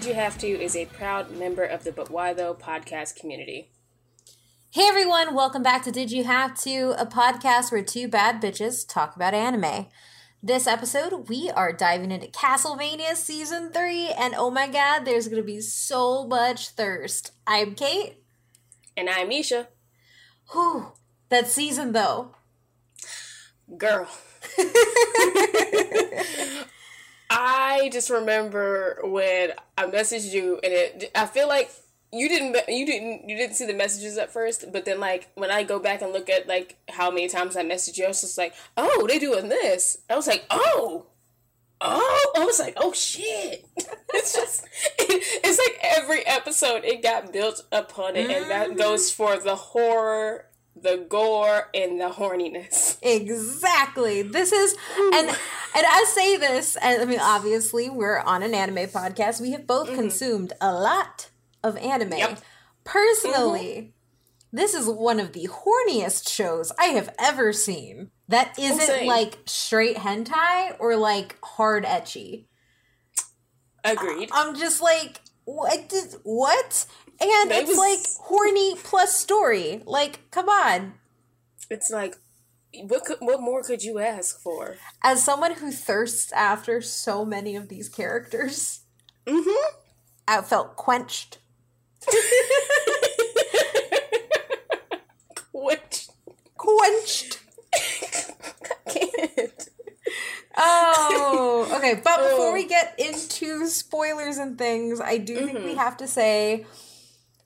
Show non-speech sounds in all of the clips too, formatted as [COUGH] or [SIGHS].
Did You Have To is a proud member of the But Why Though podcast community. Hey everyone, welcome back to Did You Have To, a podcast where two bad bitches talk about anime. This episode, we are diving into Castlevania Season 3, and oh my god, there's gonna be so much thirst. I'm Kate. And I'm Misha. Whew, that season though. Girl. [LAUGHS] I just remember when I messaged you, and it. I feel like you didn't. You didn't. You didn't see the messages at first, but then like when I go back and look at like how many times I messaged you, I was just like, oh, they doing this. I was like, oh. Oh, I was like, oh shit! [LAUGHS] It's just, it, it's like every episode it got built upon it, and that mm. goes for the horror the gore and the horniness. Exactly. This is and [LAUGHS] and I say this, and I mean obviously we're on an anime podcast. We have both mm-hmm. consumed a lot of anime. Yep. Personally, mm-hmm. this is one of the horniest shows I have ever seen. That isn't like straight hentai or like hard ecchi. Agreed. I'm just like what did what? And it's was... like horny plus story. Like, come on. It's like what could, what more could you ask for? As someone who thirsts after so many of these characters, mm-hmm. I felt quenched. [LAUGHS] quenched. Quenched. [LAUGHS] can't. Oh, okay. But before we oh. get into spoilers and things, I do mm-hmm. think we mm-hmm. have to say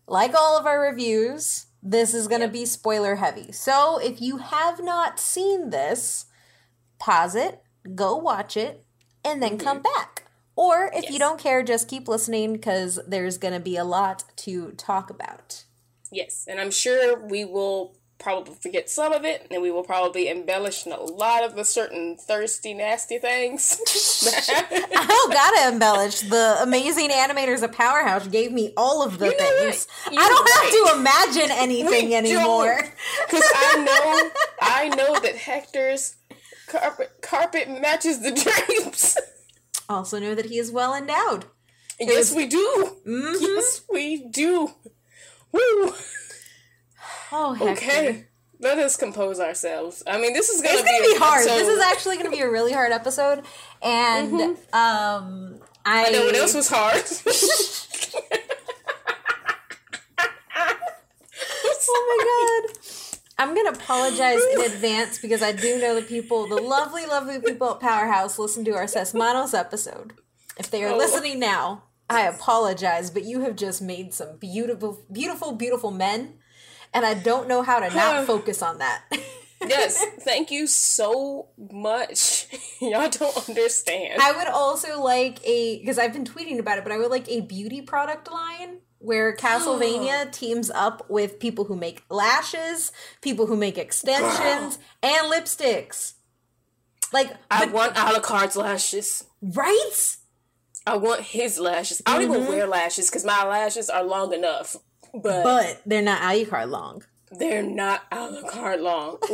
like all of our reviews, this is going to yep. be spoiler heavy. So if you have not seen this, pause it, go watch it, and then mm-hmm. come back. Or if yes. you don't care, just keep listening because there's going to be a lot to talk about. Yes, and I'm sure we will probably forget some of it, and we will probably embellish a lot of the certain thirsty, nasty things. [LAUGHS] [LAUGHS] I don't gotta embellish. The amazing animators at Powerhouse gave me all of the you things. I don't right. have to imagine anything we anymore. Because I know, I know that Hector's carpet carpet matches the drapes. Also know that he is well endowed. Yes, was, we do. Mm-hmm. Yes, we do. Woo. Oh, Hector. okay. Let us compose ourselves. I mean, this is gonna, gonna be, be hard. Episode. This is actually gonna be a really hard episode, and mm-hmm. um, I, I know what else was hard. [LAUGHS] [LAUGHS] oh my god. I'm gonna apologize in advance because I do know the people, the lovely, lovely people at Powerhouse, listen to our Seis Manos episode. If they are oh. listening now, I apologize, but you have just made some beautiful, beautiful, beautiful men and I don't know how to not focus on that. [LAUGHS] yes, thank you so much. [LAUGHS] Y'all don't understand. I would also like a because I've been tweeting about it, but I would like a beauty product line where [GASPS] Castlevania teams up with people who make lashes, people who make extensions, [GASPS] and lipsticks. Like I but, want Alucard's lashes. Right? I want his lashes. I don't mm-hmm. even wear lashes because my lashes are long enough. But but they're not Alucard long. They're not Alucard long. [LAUGHS]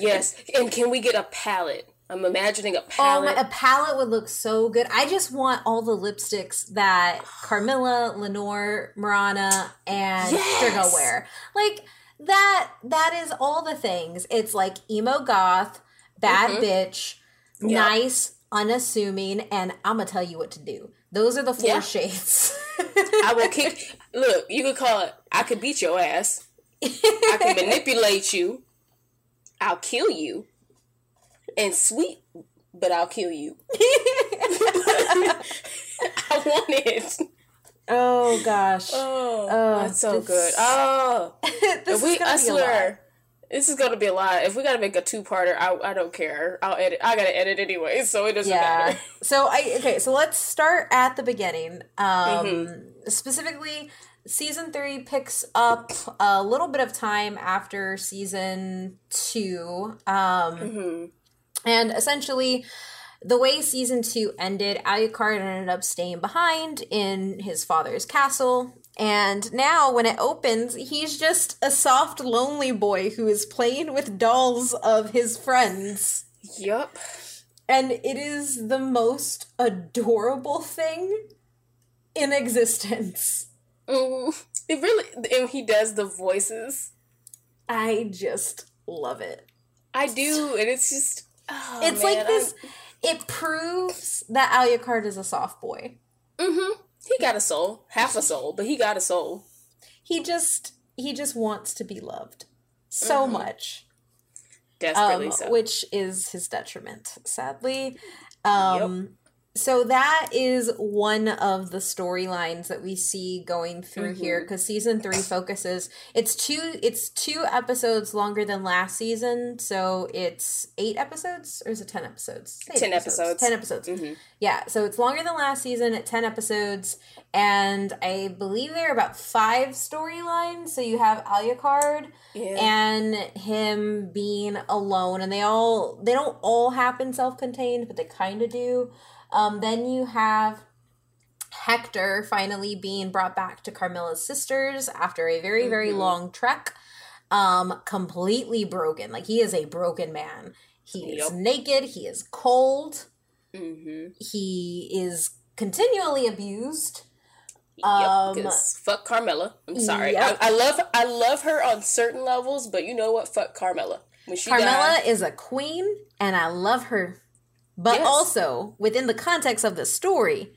yes. And can we get a palette? I'm imagining a palette. Um, a palette would look so good. I just want all the lipsticks that [SIGHS] Carmilla, Lenore, Morana, and yes! wear. Like that. That is all the things. It's like emo goth, bad mm-hmm. bitch, yep. nice, unassuming, and I'm gonna tell you what to do. Those are the four yeah. shades. I will [LAUGHS] kick. Look, you could call it. I could beat your ass. I can manipulate you. I'll kill you. And sweet, but I'll kill you. [LAUGHS] I want it. Oh gosh. Oh, oh that's so good. Oh, [LAUGHS] we, I swear, this is gonna be a lot. If we gotta make a two parter, I, I don't care. I'll edit. I gotta edit anyway, [LAUGHS] so it doesn't yeah. matter. So I okay. So let's start at the beginning. Um, mm-hmm. Specifically, season three picks up a little bit of time after season two, um, mm-hmm. and essentially. The way season two ended, Alucard ended up staying behind in his father's castle and now, when it opens, he's just a soft, lonely boy who is playing with dolls of his friends. Yup. And it is the most adorable thing. in existence. Mm, it really, and he does the voices. I just love it. I do, and it's just. Oh, it's man, like this. I'm... It proves that Alucard is a soft boy. Mm-hmm. He got a soul, half a soul, but he got a soul. He just he just wants to be loved so mm-hmm. much. Desperately um, so. Which is his detriment, sadly. Um, yep so that is one of the storylines that we see going through mm-hmm. here because season three focuses it's two it's two episodes longer than last season so it's eight episodes or is it ten episodes ten episodes. episodes. ten episodes mm-hmm. yeah so it's longer than last season at 10 episodes and i believe there are about five storylines so you have alucard yeah. and him being alone and they all they don't all happen self-contained but they kind of do um, then you have Hector finally being brought back to Carmilla's sisters after a very, very mm-hmm. long trek. Um, completely broken. Like he is a broken man. He is naked. He is cold. Mm-hmm. He is continually abused. Um, yep, fuck Carmilla. I'm sorry. Yep. I, I, love I love her on certain levels, but you know what? Fuck Carmilla. When she Carmilla died, is a queen, and I love her but yes. also, within the context of the story,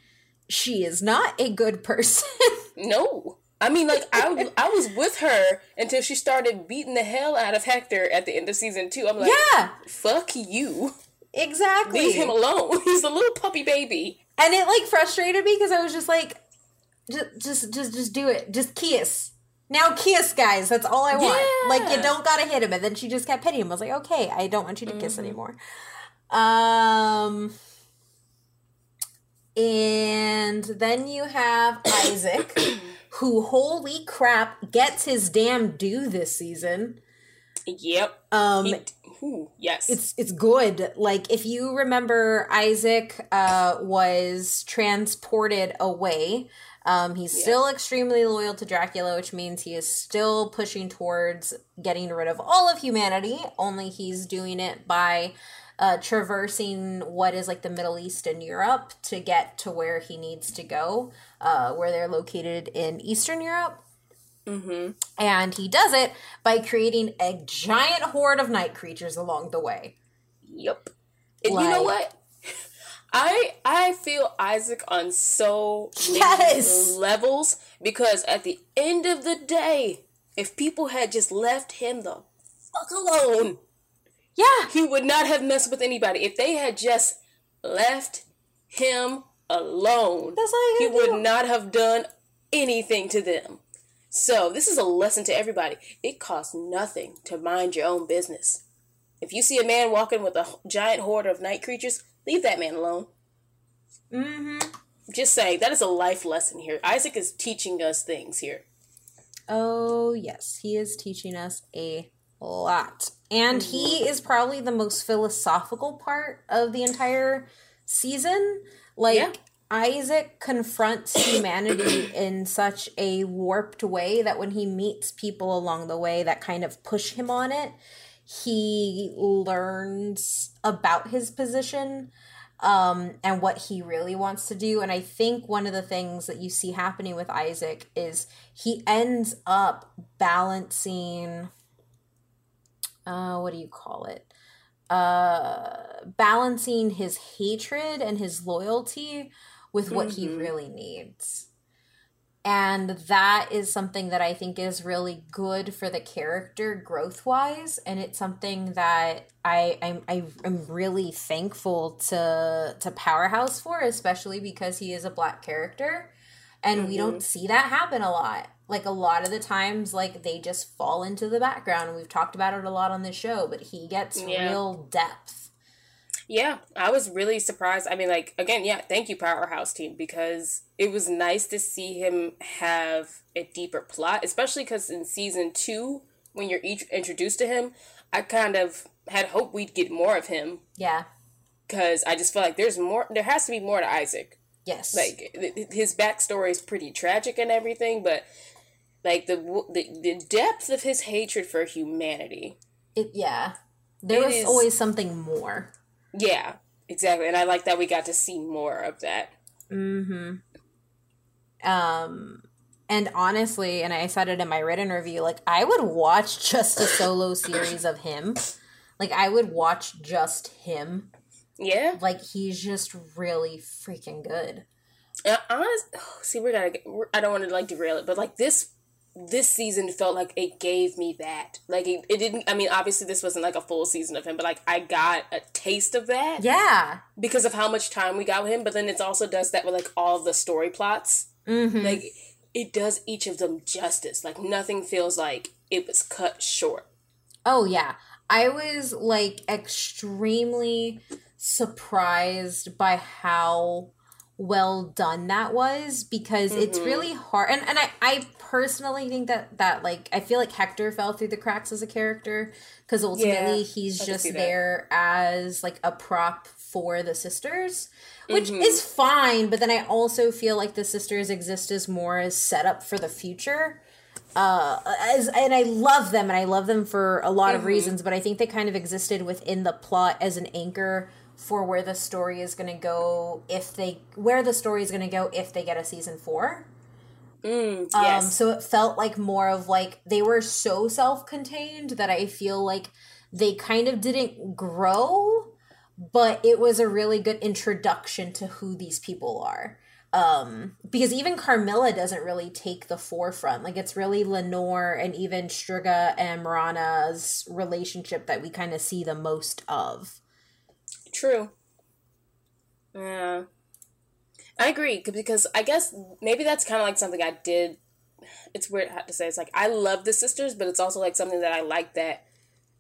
she is not a good person. [LAUGHS] no. I mean, like I, I was with her until she started beating the hell out of Hector at the end of season two. I'm like, yeah, fuck you. Exactly. Leave him alone. [LAUGHS] He's a little puppy baby. And it like frustrated me because I was just like, just, just, just, just do it. Just kiss. Now kiss, guys. That's all I want. Yeah. Like you don't gotta hit him. And then she just kept hitting him. I was like, okay, I don't want you to mm-hmm. kiss anymore. Um, and then you have [COUGHS] Isaac, who holy crap gets his damn due this season. Yep. Um. He, ooh, yes. It's it's good. Like if you remember, Isaac uh was transported away. Um, he's yeah. still extremely loyal to Dracula, which means he is still pushing towards getting rid of all of humanity. Only he's doing it by uh, traversing what is like the Middle East and Europe to get to where he needs to go, uh, where they're located in Eastern Europe. Mm-hmm. And he does it by creating a giant horde of night creatures along the way. Yep. And like, you know what? [LAUGHS] I I feel Isaac on so many yes! levels because at the end of the day, if people had just left him the fuck alone, yeah. He would not have messed with anybody. If they had just left him alone, he would do. not have done anything to them. So, this is a lesson to everybody. It costs nothing to mind your own business. If you see a man walking with a giant horde of night creatures, leave that man alone. Mm-hmm. Just saying, that is a life lesson here. Isaac is teaching us things here. Oh, yes. He is teaching us a lot. And mm-hmm. he is probably the most philosophical part of the entire season. Like, yeah. Isaac confronts humanity [CLEARS THROAT] in such a warped way that when he meets people along the way that kind of push him on it, he learns about his position um, and what he really wants to do. And I think one of the things that you see happening with Isaac is he ends up balancing uh, what do you call it? Uh, balancing his hatred and his loyalty with what mm-hmm. he really needs. And that is something that I think is really good for the character growth wise. And it's something that I, I'm, I, am really thankful to, to Powerhouse for, especially because he is a black character. And mm-hmm. we don't mm-hmm. see that happen a lot like a lot of the times like they just fall into the background we've talked about it a lot on this show but he gets yeah. real depth. Yeah i was really surprised. I mean like again yeah thank you powerhouse team because it was nice to see him have a deeper plot especially because in season two when you're each introduced to him i kind of had hope we'd get more of him. Yeah. Because i just feel like there's more there has to be more to isaac. Yes. Like his backstory is pretty tragic and everything, but like the the, the depth of his hatred for humanity. It yeah, there it was is, always something more. Yeah, exactly, and I like that we got to see more of that. Mm-hmm. Um, and honestly, and I said it in my written review, like I would watch just a solo [COUGHS] series of him. Like I would watch just him. Yeah. Like he's just really freaking good. Uh, honest, oh, [SIGHS] see, we're gonna. Get, we're, I don't want to like derail it, but like this, this season felt like it gave me that. Like it, it didn't. I mean, obviously this wasn't like a full season of him, but like I got a taste of that. Yeah. Because of how much time we got with him, but then it also does that with like all the story plots. Mm-hmm. Like it does each of them justice. Like nothing feels like it was cut short. Oh yeah. I was like extremely surprised by how well done that was because mm-hmm. it's really hard and, and I, I personally think that that like i feel like hector fell through the cracks as a character because ultimately yeah, he's just there as like a prop for the sisters which mm-hmm. is fine but then i also feel like the sisters exist as more as setup for the future uh as and i love them and i love them for a lot mm-hmm. of reasons but i think they kind of existed within the plot as an anchor for where the story is going to go if they where the story is going to go if they get a season four. Mm, yes. Um, so it felt like more of like they were so self-contained that I feel like they kind of didn't grow, but it was a really good introduction to who these people are. Um, because even Carmilla doesn't really take the forefront. Like it's really Lenore and even Striga and Morana's relationship that we kind of see the most of. True. Yeah. I agree because I guess maybe that's kind of like something I did. It's weird to say. It's like I love the sisters, but it's also like something that I like that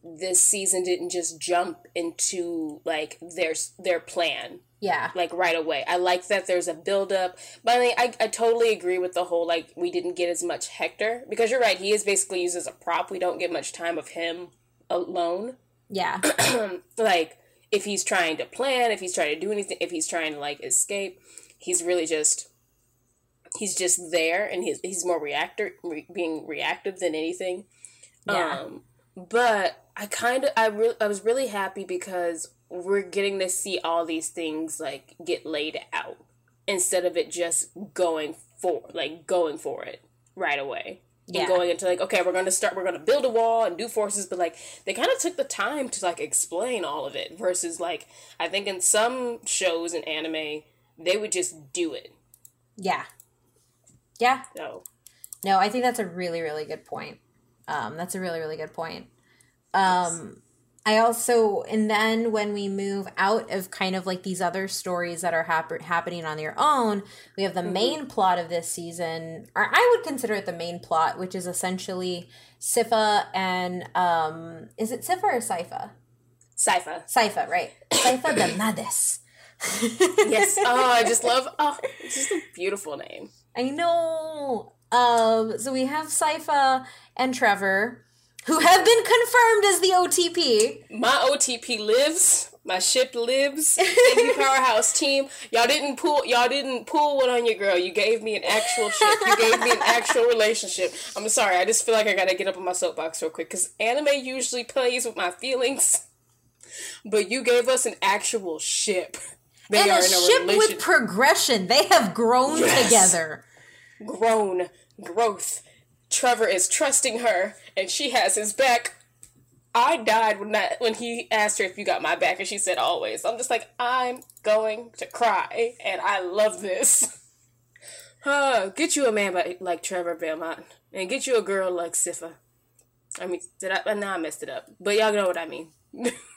this season didn't just jump into like their their plan. Yeah. Like right away. I like that there's a build up. But I mean I, I totally agree with the whole like we didn't get as much Hector because you're right, he is basically used as a prop. We don't get much time of him alone. Yeah. [CLEARS THROAT] like if he's trying to plan, if he's trying to do anything, if he's trying to like escape, he's really just he's just there and he's he's more reactor re- being reactive than anything. Yeah. Um, but I kind of I really I was really happy because we're getting to see all these things like get laid out instead of it just going for like going for it right away yeah. and going into like okay we're going to start we're going to build a wall and do forces but like they kind of took the time to like explain all of it versus like i think in some shows in anime they would just do it yeah yeah no no i think that's a really really good point um that's a really really good point um I also, and then when we move out of kind of like these other stories that are hap- happening on their own, we have the mm-hmm. main plot of this season, or I would consider it the main plot, which is essentially Sypha and, um, is it Sypha or Sypha? Sypha. Sypha, right. Sypha Belnades. Yes. [LAUGHS] Oh, I just love, oh, it's just a beautiful name. I know. Um, so we have Sypha and Trevor who have been confirmed as the OTP. My OTP lives. My ship lives. [LAUGHS] Thank you, Powerhouse team. Y'all didn't pull. Y'all didn't pull one on your girl. You gave me an actual ship. You gave me an [LAUGHS] actual relationship. I'm sorry. I just feel like I gotta get up on my soapbox real quick because anime usually plays with my feelings, but you gave us an actual ship. They and a, a ship relation- with progression. They have grown yes. together. Grown growth Trevor is trusting her and she has his back. I died when that when he asked her if you got my back and she said always. I'm just like I'm going to cry and I love this. [LAUGHS] Uh, get you a man by, like Trevor Belmont and get you a girl like Sypha. I mean, did I? Now I messed it up, but y'all know what I mean. [LAUGHS]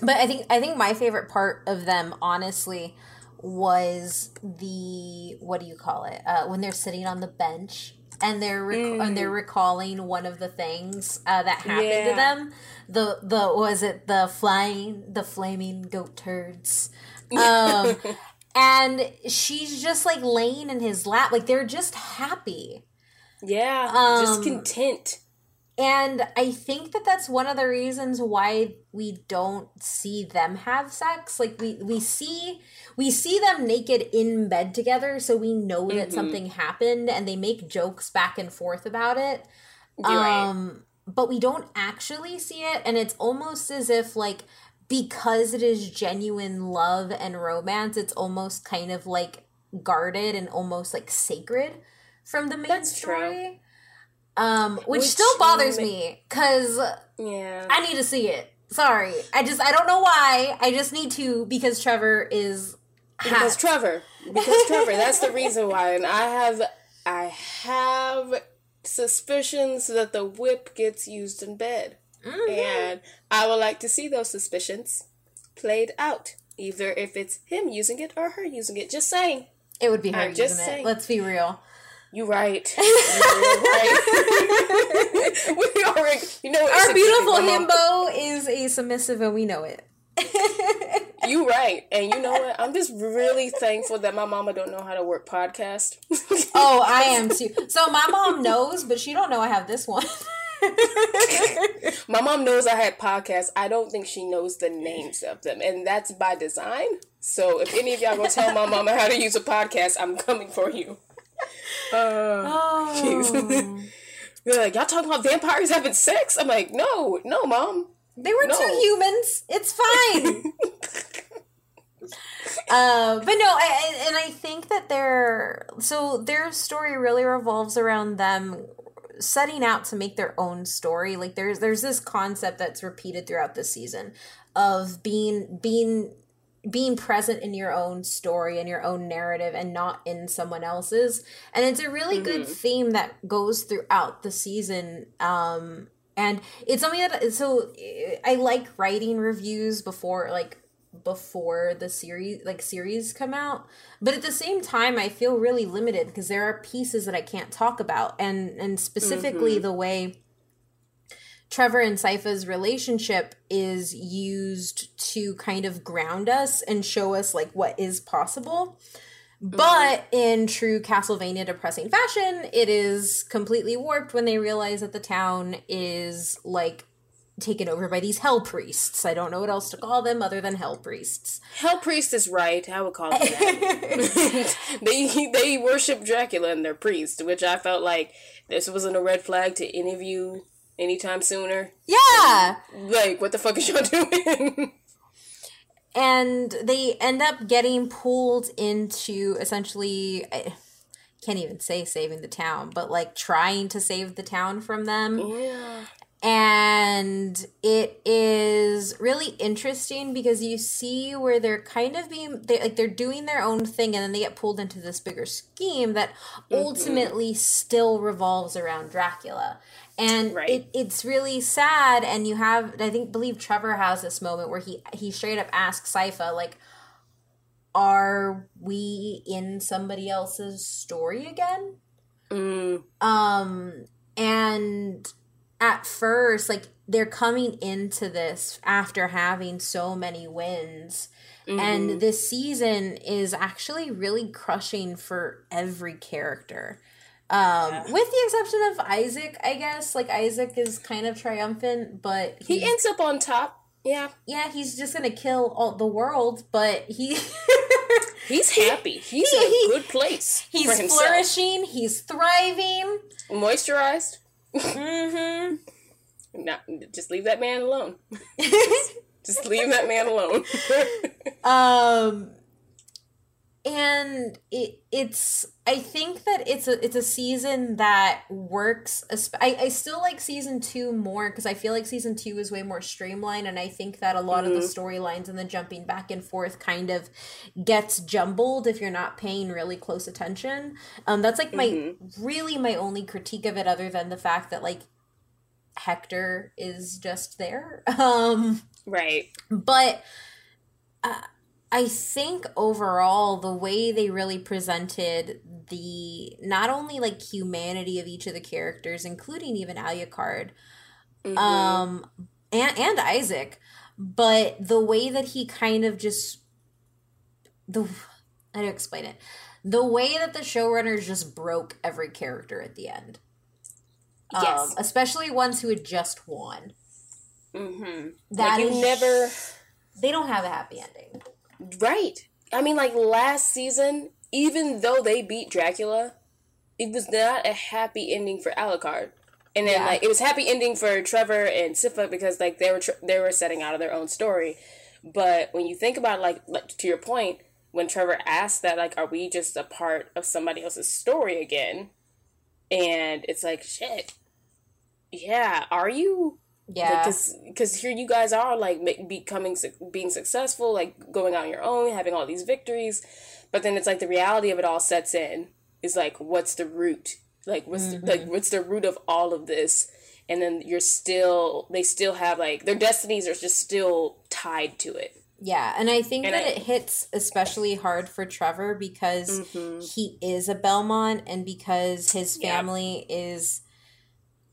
but I think I think my favorite part of them, honestly, was the what do you call it? Uh, when they're sitting on the bench and they're rec- mm. and they're recalling one of the things uh, that happened yeah. to them. The the was it the flying the flaming goat turds. Um, [LAUGHS] and she's just like laying in his lap, like they're just happy. Yeah, um, just content. And I think that that's one of the reasons why we don't see them have sex. Like we we see we see them naked in bed together, so we know that mm-hmm. something happened, and they make jokes back and forth about it. You're um, right. but we don't actually see it, and it's almost as if like because it is genuine love and romance, it's almost kind of like guarded and almost like sacred from the main That's story. Um, which, which, still bothers me because yeah, I need to see it. Sorry, I just I don't know why. I just need to because Trevor is because Trevor because Trevor. [LAUGHS] That's the reason why, and I have I have suspicions that the whip gets used in bed, mm-hmm. and I would like to see those suspicions played out. Either if it's him using it or her using it. Just saying. It would be her I'm using just saying. it. Let's be real. You right. [LAUGHS] You're right. [LAUGHS] we already, you know, our beautiful himbo is a submissive, and we know it. [LAUGHS] you right, and you know what? I'm just really thankful that my mama don't know how to work podcast. oh, I am too. So my mom knows, but she don't know I have this one. my mom knows I had podcasts. I don't think she knows the names of them, and that's by design. So if any of y'all gonna tell my mama how to use a podcast, I'm coming for you. Uh, oh. [LAUGHS] They're like, y'all talking about vampires having sex? I'm like, no, no, mom. They were no. two humans. It's fine. [LAUGHS] uh, but no, I, and I think that their so their story really revolves around them setting out to make their own story. Like there's there's this concept that's repeated throughout the season of being being being present in your own story and your own narrative and not in someone else's and it's a really mm-hmm. good theme that goes throughout the season um and it's something that so i like writing reviews before like before the series like series come out but at the same time i feel really limited because there are pieces that i can't talk about and and specifically mm-hmm. the way Trevor and Sypha's relationship is used to kind of ground us and show us like what is possible. Mm-hmm. But in true Castlevania depressing fashion, it is completely warped when they realize that the town is like taken over by these hell priests. I don't know what else to call them other than hell priests. Hell priest is right. I would call them that. [LAUGHS] they they worship Dracula and their priest, which I felt like this wasn't a red flag to any of you anytime sooner. Yeah. Like, what the fuck is y'all [LAUGHS] doing? and they end up getting pulled into essentially. I can't even say saving the town, but like trying to save the town from them. Yeah and it is really interesting because you see where they're kind of being they like they're doing their own thing and then they get pulled into this bigger scheme that mm-hmm. ultimately still revolves around Dracula. And right. it, it's really sad and you have I think believe Trevor has this moment where he he straight up asks Sypha like are we in somebody else's story again? Mm. Um and at first like they're coming into this after having so many wins mm-hmm. and this season is actually really crushing for every character um with the exception of isaac i guess. Like isaac is kind of triumphant but he ends up on top. Yeah. Yeah he's just gonna kill all the world but he [LAUGHS] he's happy. He's he, in a good place he's flourishing he's thriving. Moisturized. Mm-hmm. Just leave that man alone. [LAUGHS] just leave that man alone. [LAUGHS] um and it it's I think that it's a it's a season that works. I, I still like season two more because I feel like season two is way more streamlined, and I think that a lot mm-hmm. of the mm-hmm. storylines and the jumping back and forth kind of gets jumbled if you're not paying really close attention. Um, that's like my mm-hmm. really my only critique of it, other than the fact that like Hector is just there. [LAUGHS] Um, right, but. Uh, I think overall the way they really presented the not only like humanity of each of the characters, including even Alucard, mm-hmm. um, and and Isaac, but the way that he kind of just the how do I explain it? The way that the showrunners just broke every character at the end. Yes. Um, especially ones who had just won. Mm-hmm. That like you never. They don't have a happy ending. Right. I mean, like last season, even though they beat Dracula, it was not a happy ending for Alucard. And then yeah. like it was happy ending for Trevor and Sypha because like they were tr- they were setting out of their own story. But when you think about like, like to your point, when Trevor asks that, like, are we just a part of somebody else's story again? And it's like, shit. Yeah, are you? Yeah, because because here you guys are like becoming being successful, like going out on your own, having all these victories, but then it's like the reality of it all sets in. Is like, what's the root? Like, what's mm-hmm. the, like what's the root of all of this? And then you're still they still have like their destinies are just still tied to it. Yeah, and I think and that I, it hits especially hard for Trevor because mm-hmm. he is a Belmont and because his family yeah. is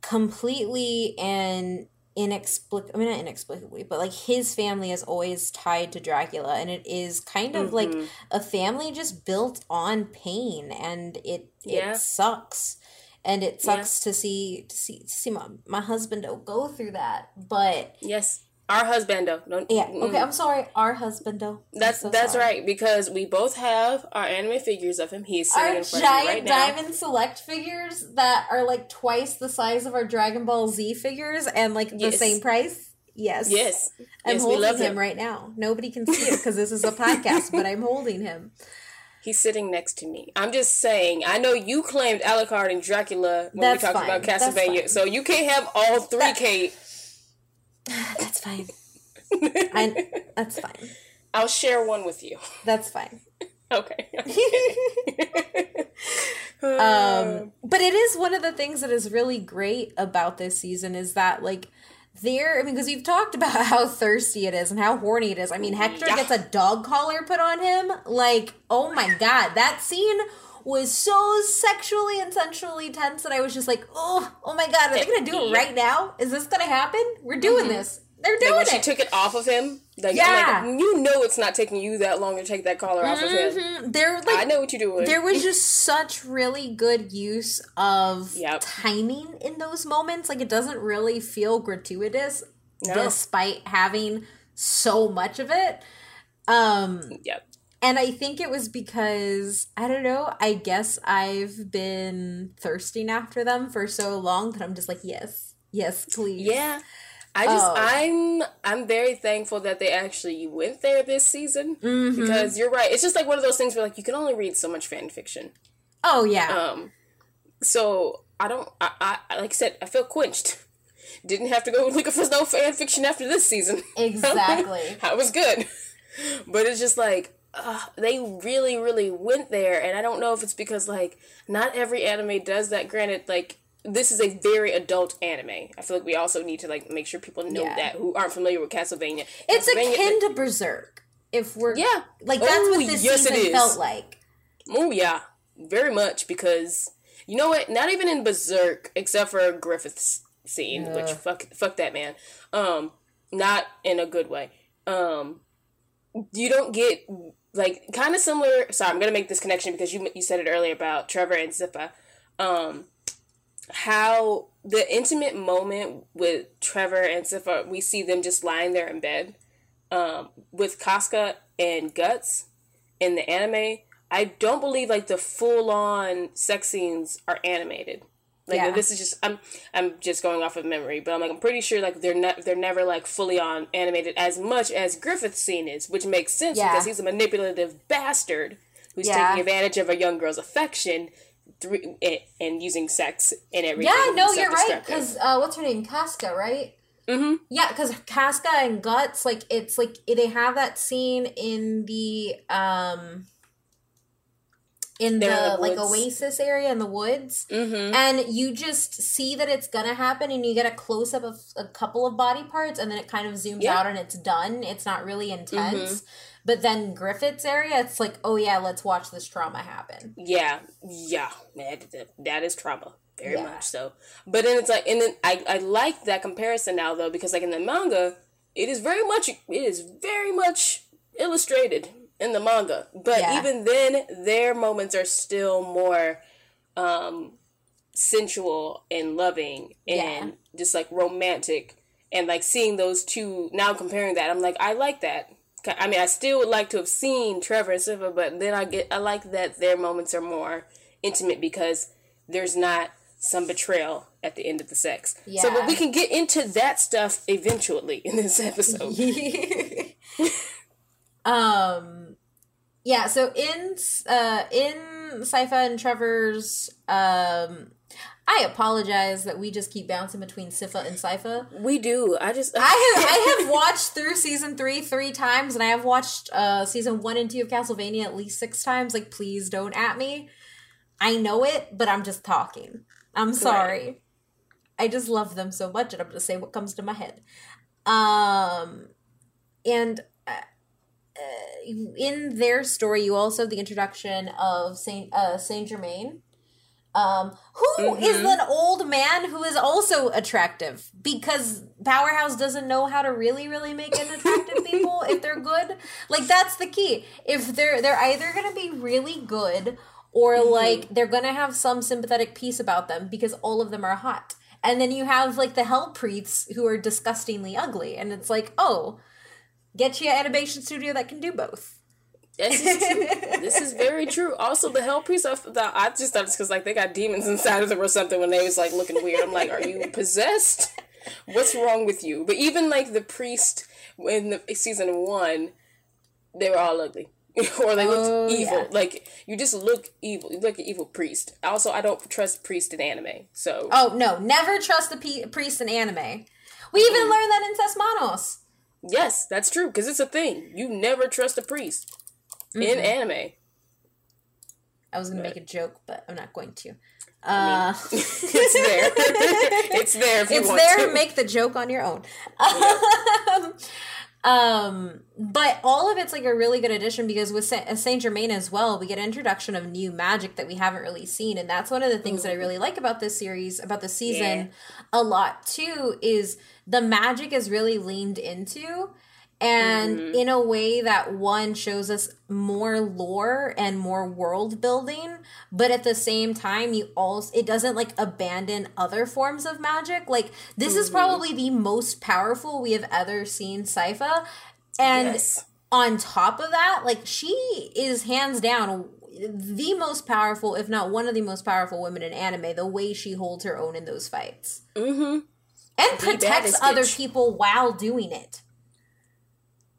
completely and inexplicably I mean not inexplicably, but like his family is always tied to Dracula and it is kind of mm-hmm. like a family just built on pain and it yeah. it sucks. And it sucks yeah. to see to see to see my, my husband go through that. But Yes. Our husband though. Don't, yeah. Okay. I'm sorry. Our husband though. That's so that's sorry. right because we both have our anime figures of him. He's sitting our in front giant right diamond now. select figures that are like twice the size of our Dragon Ball Z figures and like the yes. same price. Yes. Yes. I'm yes, holding him, him right now. Nobody can see it [LAUGHS] because this is a podcast, but I'm holding him. He's sitting next to me. I'm just saying. I know you claimed Alucard and Dracula when That's we talked fine. about Castlevania, so you can't have all three. That- Kate [LAUGHS] That's fine. [LAUGHS] I, that's fine. I'll share one with you. That's fine. [LAUGHS] Okay. um, but it is one of the things that is really great about this season is that like there. I mean, because we've talked about how thirsty it is and how horny it is. I mean, Hector yeah. gets a dog collar put on him. Like, oh my god, that scene was so sexually and sensually tense that I was just like, oh, oh my god, are they gonna do it right now? Is this gonna happen? We're doing mm-hmm. this. They're doing like when it. She took it off of him. Like, yeah, like, you know it's not taking you that long to take that collar off mm-hmm. of him. Mm-hmm. There, like, I know what you're doing. There was [LAUGHS] just such really good use of yep. timing in those moments. Like it doesn't really feel gratuitous, no. despite having so much of it. Um, yep. And I think it was because, I don't know, I guess I've been thirsting after them for so long that I'm just like, yes, yes, please. Yeah. I just oh. I'm I'm very thankful that they actually went there this season mm-hmm. because you're right. It's just like one of those things where like you can only read so much fan fiction. Oh yeah. Um. So I don't. I, I like I said. I feel quenched. [LAUGHS] Didn't have to go look for no fan fiction after this season. [LAUGHS] Exactly. [LAUGHS] I was good, but it's just like uh, they really, really went there, and I don't know if it's because like not every anime does that. Granted, like this is a very adult anime. I feel like we also need to like make sure people know yeah. that who aren't familiar with Castlevania. It's Castlevania, akin to Berserk. If we're yeah, like that's Ooh, what this yes, season felt like. Oh yeah, very much because you know what? Not even in Berserk, except for Griffith's scene, which fuck fuck that man. Um, not in a good way. Um, you don't get like kind of similar. Sorry, I'm gonna make this connection because you you said it earlier about Trevor and Sypha. Um, how the intimate moment with Trevor and Sypha, we see them just lying there in bed. Um, with Casca and Guts in the anime, I don't believe like the full on sex scenes are animated. Like yeah. this is just I'm I'm just going off of memory, but I'm like I'm pretty sure like they're not they're never like fully on animated as much as Griffith's scene is, which makes sense yeah. because he's a manipulative bastard who's yeah. taking advantage of a young girl's affection through and using sex and everything. Yeah, no, you're right. Because uh, what's her name, Casca, right? Mm-hmm. Yeah, because Casca and Guts, like it's like they have that scene in the um in the, the like oasis area in the woods mm-hmm. and you just see that it's gonna happen and you get a close-up of a couple of body parts and then it kind of zooms yeah. out and it's done it's not really intense mm-hmm. But then Griffith's area, it's like, oh yeah, let's watch this trauma happen. Yeah, yeah, that, that is trauma, very yeah. much so. But then it's like, and then I, I like that comparison now though because like in the manga, it is very much, it is very much illustrated in the manga. But yeah. even then, their moments are still more um sensual and loving and yeah. just like romantic and like seeing those two now comparing that i'm like i like that I mean, I still would like to have seen Trevor and Sypha, but then I get I like that their moments are more intimate because there's not some betrayal at the end of the sex. Yeah. So, but we can get into that stuff eventually in this episode. [LAUGHS] um, yeah, so in uh in Sypha and Trevor's um I apologize that we just keep bouncing between Sypha and Sypha. We do. I just I have I have watched through season three three times, and I have watched uh season one and two of Castlevania at least six times. Like, please don't at me. I know it, but I'm just talking. I'm sorry. Right. I just love them so much, and I'm just saying what comes to my head. Um, and uh, in their story, you also have the introduction of Saint uh, Saint Germain um, who mm-hmm. is an old man who is also attractive because Powerhouse doesn't know how to really, really make an attractive [LAUGHS] people if they're good. Like that's the key. If they're they're either gonna be really good or mm-hmm. like they're gonna have some sympathetic piece about them because all of them are hot. And then you have like the hell priests who are disgustingly ugly, and it's like, oh, get you an animation studio that can do both. This is true. this is very true. Also, the hell priest, I, I just thought it's because like they got demons inside of them or something when they was like looking weird. I'm like, are you [LAUGHS] possessed? What's wrong with you? But even like the priest in the season one, they were all ugly. [LAUGHS] or they looked oh, evil. Yeah. Like you just look evil. You look an evil priest. Also, I don't trust priest in anime. So oh no, never trust a p- priest in anime. We even mm. learned that in Seis Manos. Yes, that's true because it's a thing. You never trust a priest mm-hmm. in anime. I was gonna make a joke, but I'm not going to. Uh, [LAUGHS] it's there. [LAUGHS] it's there. it's there. To. Make the joke on your own. Yeah. [LAUGHS] um, but all of it's like a really good addition because with Saint uh, Germain as well, we get an introduction of new magic that we haven't really seen, and that's one of the things mm-hmm. that I really like about this series, about the season, yeah. a lot too. Is the magic is really leaned into and mm-hmm. in a way that one shows us more lore and more world building but at the same time you also it doesn't like abandon other forms of magic like this mm-hmm. is probably the most powerful we have ever seen Sypha and yes. on top of that like she is hands down the most powerful if not one of the most powerful women in anime the way she holds her own in those fights mm-hmm. And protects other people while doing it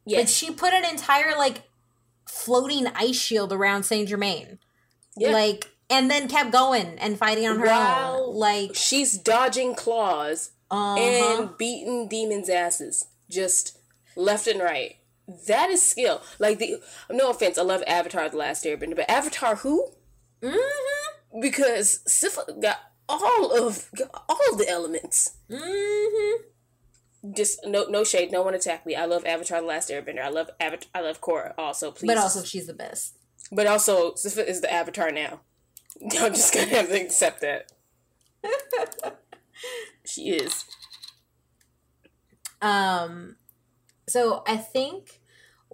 Yes. Like she put an entire like floating ice shield around Saint Germain. Yeah. Like and then kept going and fighting on her While own. Like she's dodging claws uh-huh. and beating demons' asses just left and right. That is skill. Like the no offense, I love Avatar: The Last Airbender, but Avatar who? Mm-hmm. Because Sypha got all of all the elements. Mm-hmm just no no shade, no one attack me. I love Avatar: The Last Airbender. I love Avatar. I love Korra also. Please, but also she's the best. But also Sypha is the Avatar now. [LAUGHS] I'm just gonna have to accept that. [LAUGHS] she is. Um, so I think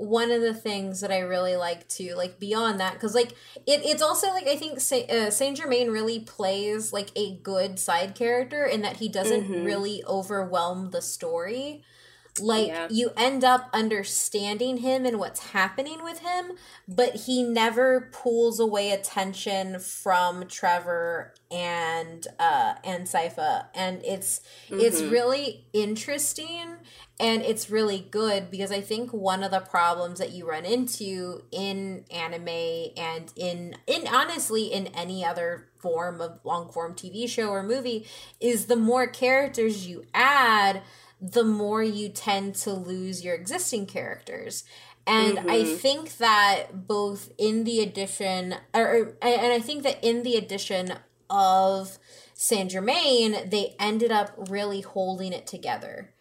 one of the things that I really like to like beyond that because like it, it's also like I think Saint, uh, Saint Germain really plays like a good side character in that he doesn't mm-hmm. really overwhelm the story. Like yeah. you end up understanding him and what's happening with him, but he never pulls away attention from Trevor and uh and Sypha and it's mm-hmm. it's really interesting and it's really good because I think one of the problems that you run into in anime and in in honestly in any other form of long form TV show or movie is the more characters you add, the more you tend to lose your existing characters. And mm-hmm. I think that both in the addition, or, and I think that in the addition of Saint Germain, they ended up really holding it together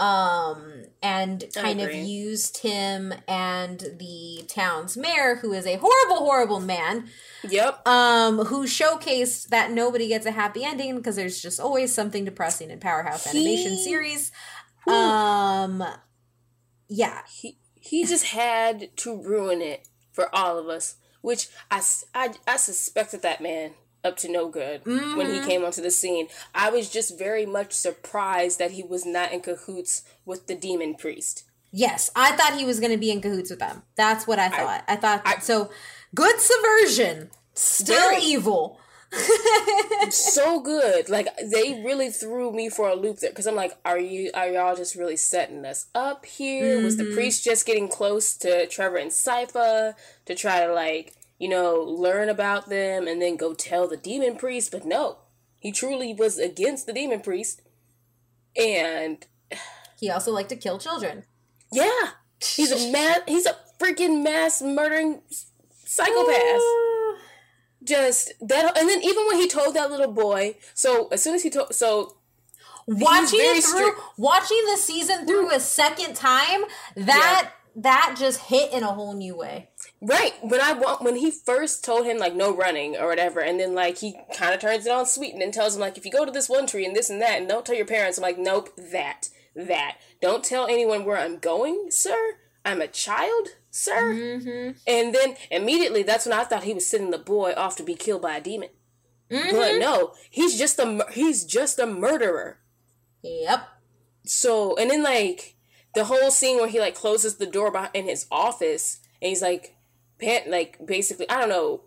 um, and kind of used him and the town's mayor, who is a horrible, horrible man. Yep. Um, who showcased that nobody gets a happy ending because there's just always something depressing in Powerhouse he, animation series. Um, yeah. He he just had to ruin it for all of us, which I I, I suspected that man up to no good mm-hmm. when he mm-hmm. came onto the scene. I was just very much surprised that he was not in cahoots with the demon priest. Yes, I thought he was going to be in cahoots with them. That's what I thought. I, I thought I, so. Good subversion, still very, evil. [LAUGHS] so good. Like they really threw me for a loop there because I'm like, are you are y'all just really setting us up here? Mm-hmm. Was the mm-hmm. priest just getting close to Trevor and Sypha to try to like you know learn about them and then go tell the demon priest? But no, he truly was against the demon priest, and he also liked to kill children. Yeah, he's a [LAUGHS] man. He's a freaking mass murdering psychopath. Ah. Just that, and then even when he told that little boy, so as soon as he told, so watching it through, watching the season through a second time, that yeah. That just hit in a whole new way. Right. When I want when he first told him like no running or whatever, and then like he kind of turns it on sweet and then tells him like if you go to this one tree and this and that and don't tell your parents, I'm like nope that that don't tell anyone where I'm going, sir. I'm a child sir. Mm-hmm. And then immediately, that's when I thought he was sending the boy off to be killed by a demon. Mm-hmm. But no, he's just a he's just a murderer. Yep. So and then like the whole scene where he like closes the door in his office and he's like, pant like basically I don't know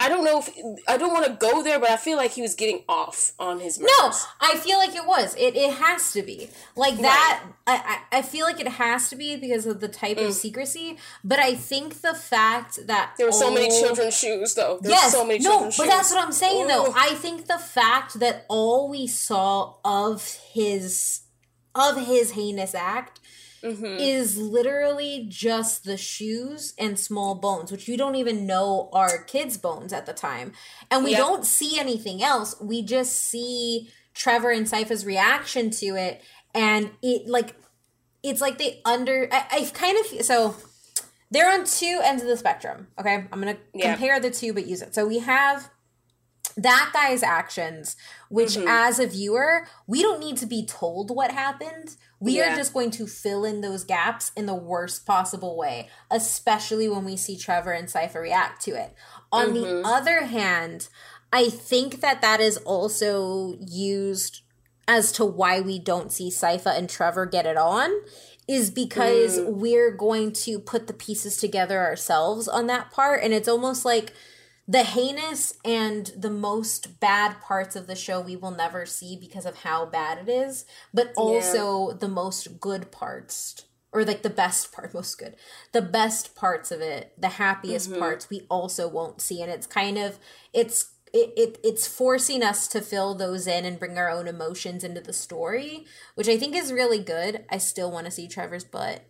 I don't know if I don't want to go there, but I feel like he was getting off on his. Murders. No, I feel like it was. It it has to be like right. that. I, I feel like it has to be because of the type mm. of secrecy. But I think the fact that there were so many children's shoes, though. There yes, so many no, but shoes. that's what I'm saying, Ooh. though. I think the fact that all we saw of his of his heinous act mm-hmm. is literally just the shoes and small bones, which you don't even know are kids' bones at the time. And we yep. don't see anything else. We just see Trevor and Sypha's reaction to it. And it, like, it's like they under. I, I kind of. So they're on two ends of the spectrum. Okay. I'm going to yep. compare the two, but use it. So we have that guy's actions, which mm-hmm. as a viewer, we don't need to be told what happened. We yeah. are just going to fill in those gaps in the worst possible way, especially when we see Trevor and Sypha react to it. On mm-hmm. the other hand, I think that that is also used as to why we don't see Sypha and Trevor get it on is because mm. we're going to put the pieces together ourselves on that part and it's almost like the heinous and the most bad parts of the show we will never see because of how bad it is, but also yeah. the most good parts or like the best part [LAUGHS] most good the best parts of it the happiest mm-hmm. parts we also won't see and it's kind of it's it, it it's forcing us to fill those in and bring our own emotions into the story which i think is really good i still want to see trevor's butt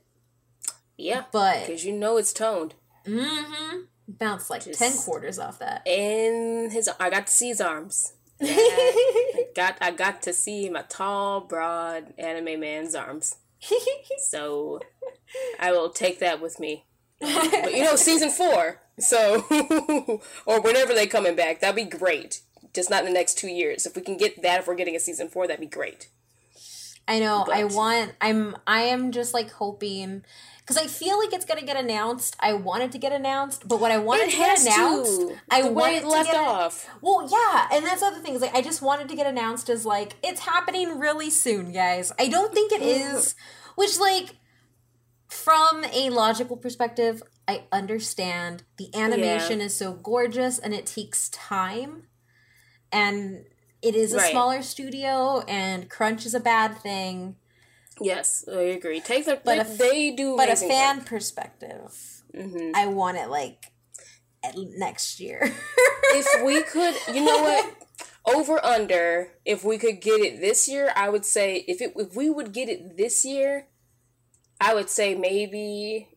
yeah but because you know it's toned mm-hmm bounced like Just 10 quarters off that. In his, I got to see his arms. [LAUGHS] I got, I got to see my tall, broad anime man's arms. [LAUGHS] so I will take that with me. But you know, [LAUGHS] season four. So, or whenever they coming back, that'd be great. Just not in the next two years. If we can get that, if we're getting a season four, that'd be great. I know. But. I want. I'm. I am just like hoping because I feel like it's gonna get announced. I wanted to get announced, but what I wanted it to get announced, to. I the to get off. Well, yeah, and that's other things. Like I just wanted to get announced as like it's happening really soon, guys. I don't think it is, which like from a logical perspective, I understand the animation yeah. is so gorgeous and it takes time, and it is a right. smaller studio, and crunch is a bad thing Yes, I agree. Take the but if, they do, but a fan work. perspective, mm-hmm. I want it like next year. [LAUGHS] if we could, you know what? Over under, if we could get it this year, I would say if it if we would get it this year, I would say maybe,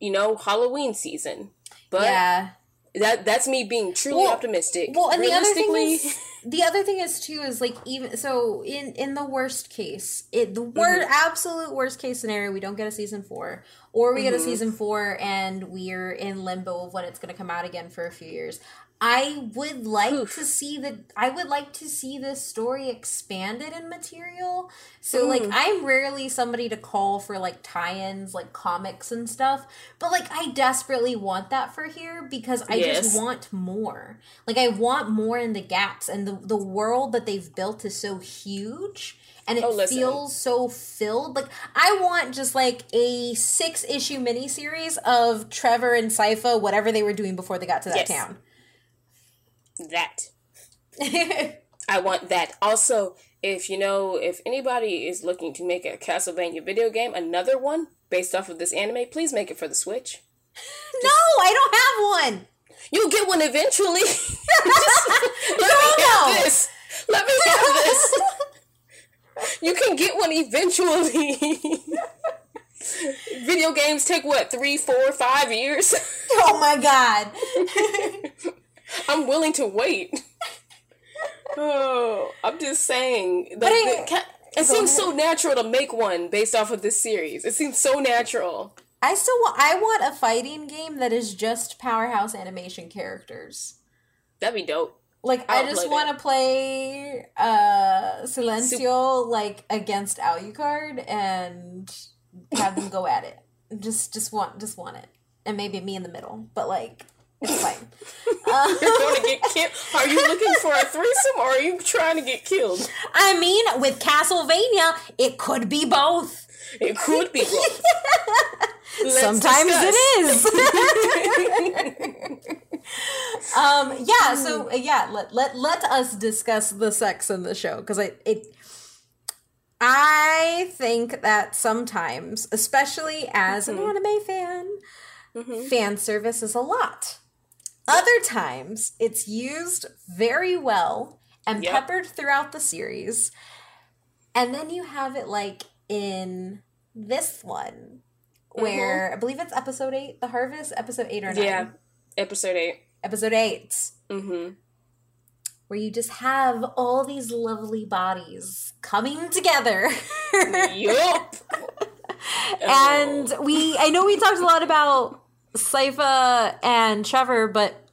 you know, Halloween season. But yeah. that that's me being truly well, optimistic. Well, and the other thing is the other thing is too is like even so in in the worst case it the word mm-hmm. absolute worst case scenario we don't get a season four or we mm-hmm. get a mm-hmm. season four and we're in limbo of when it's going to come out again for a few years I would like Oof. to see the I would like to see this story expanded in material. So like mm. I'm rarely somebody to call for like tie-ins like comics and stuff, but like I desperately want that for here because I yes. just want more. Like I want more in the gaps and the the world that they've built is so huge and it oh, feels so filled. Like I want just like a six issue miniseries of Trevor and Sypha, whatever they were doing before they got to that yes. town. That. [LAUGHS] I want that. Also, if you know, if anybody is looking to make a Castlevania video game, another one based off of this anime, please make it for the Switch. [LAUGHS] no, I don't have one. You'll get one eventually. Just, [LAUGHS] let no, me have no. this. Let me have this. you can get one eventually. Video games take what three, four, five years. oh my god! I'm willing to wait. [LAUGHS] Oh, I'm just saying. The, the, it seems so natural to make one based off of this series. It seems so natural. I still want. I want a fighting game that is just powerhouse animation characters. That'd be dope. Like I'll i just want to play uh Silencio Sup- like against Alucard and have them go at it. Just just want just want it. And maybe me in the middle. But like it's fine. Uh, [LAUGHS] You're going to get killed. Are you looking for a threesome or are you trying to get killed? I mean, with Castlevania, it could be both. It could be both. [LAUGHS] Sometimes discuss. it is. [LAUGHS] um, yeah. So uh, yeah, let let let us discuss the sex in the show because I it. I think that sometimes, especially as mm-hmm. an anime fan, mm-hmm. fan service is a lot. Other times, it's used very well and yep. peppered throughout the series. And then you have it like in this one where mm-hmm. I believe it's episode eight, The Harvest, episode eight or nine. Yeah, episode eight. Episode 8 mm-hmm. Where you just have all these lovely bodies coming together. [LAUGHS] yup. and we, I know we talked a lot about Sypha and Trevor, but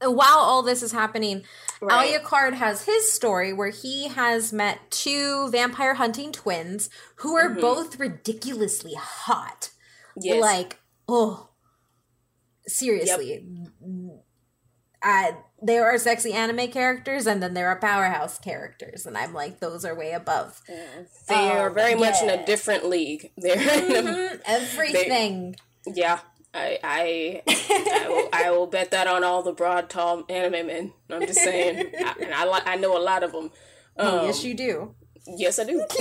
while all this is happening, right. Alucard has his story where he has met two vampire hunting twins who are mm-hmm. both ridiculously hot. Yes. Like, oh, seriously. Yep. I, there are sexy anime characters and then there are powerhouse characters and i'm like those are way above they um, are very yeah. much in a different league [LAUGHS] they're mm-hmm. everything they, yeah I I I [LAUGHS] will, I will, bet that on all the broad, tall anime men. I'm just saying, I, and I I know a lot of them. Um, oh, yes, you do. Yes, I do. um, [LAUGHS] [LAUGHS]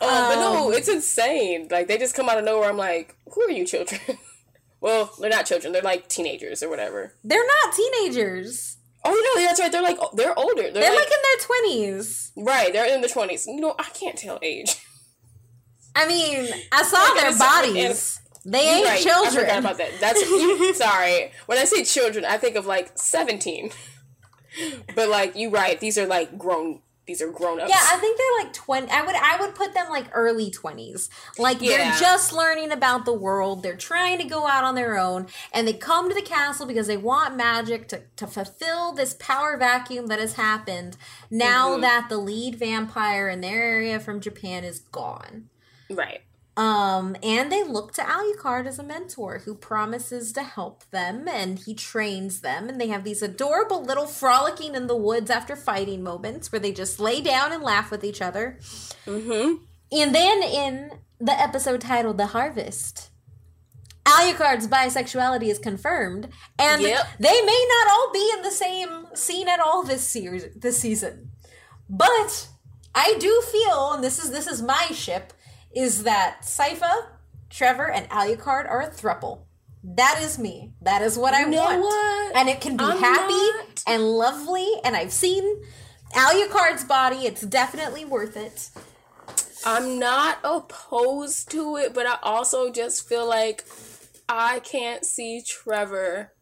but no, um, it's insane. Like they just come out of nowhere. I'm like, who are you, children? well, they're not children. They're like teenagers or whatever. They're not teenagers. Oh no, that's right. They're like they're older. They're, they're like, like in their twenties. Right, they're in their twenties. You know, I can't tell age. I mean, I saw their bodies. They ain't right. children. I forgot about that. That's [LAUGHS] sorry. When I say children, I think of like seventeen. but like you right, these are like grown. These are grown ups. Yeah, I think they're like twenty. I would I would put them like early twenties. Like yeah. they're just learning about the world. They're trying to go out on their own, and they come to the castle because they want magic to to fulfill this power vacuum that has happened now mm-hmm. that the lead vampire in their area from Japan is gone. Right. Um, and they look to Alucard as a mentor who promises to help them and he trains them. And they have these adorable little frolicking in the woods after fighting moments where they just lay down and laugh with each other. Mm-hmm. And then in the episode titled The Harvest, Alucard's bisexuality is confirmed, and yep. they may not all be in the same scene at all this series this season. But I do feel, and this is this is my ship, is that Sypha, Trevor, and Alucard are a thruple. That is me. That is what I you know want. What? And it can be I'm happy not. and lovely. And I've seen Alucard's body. It's definitely worth it. I'm not opposed to it, but I also just feel like I can't see Trevor.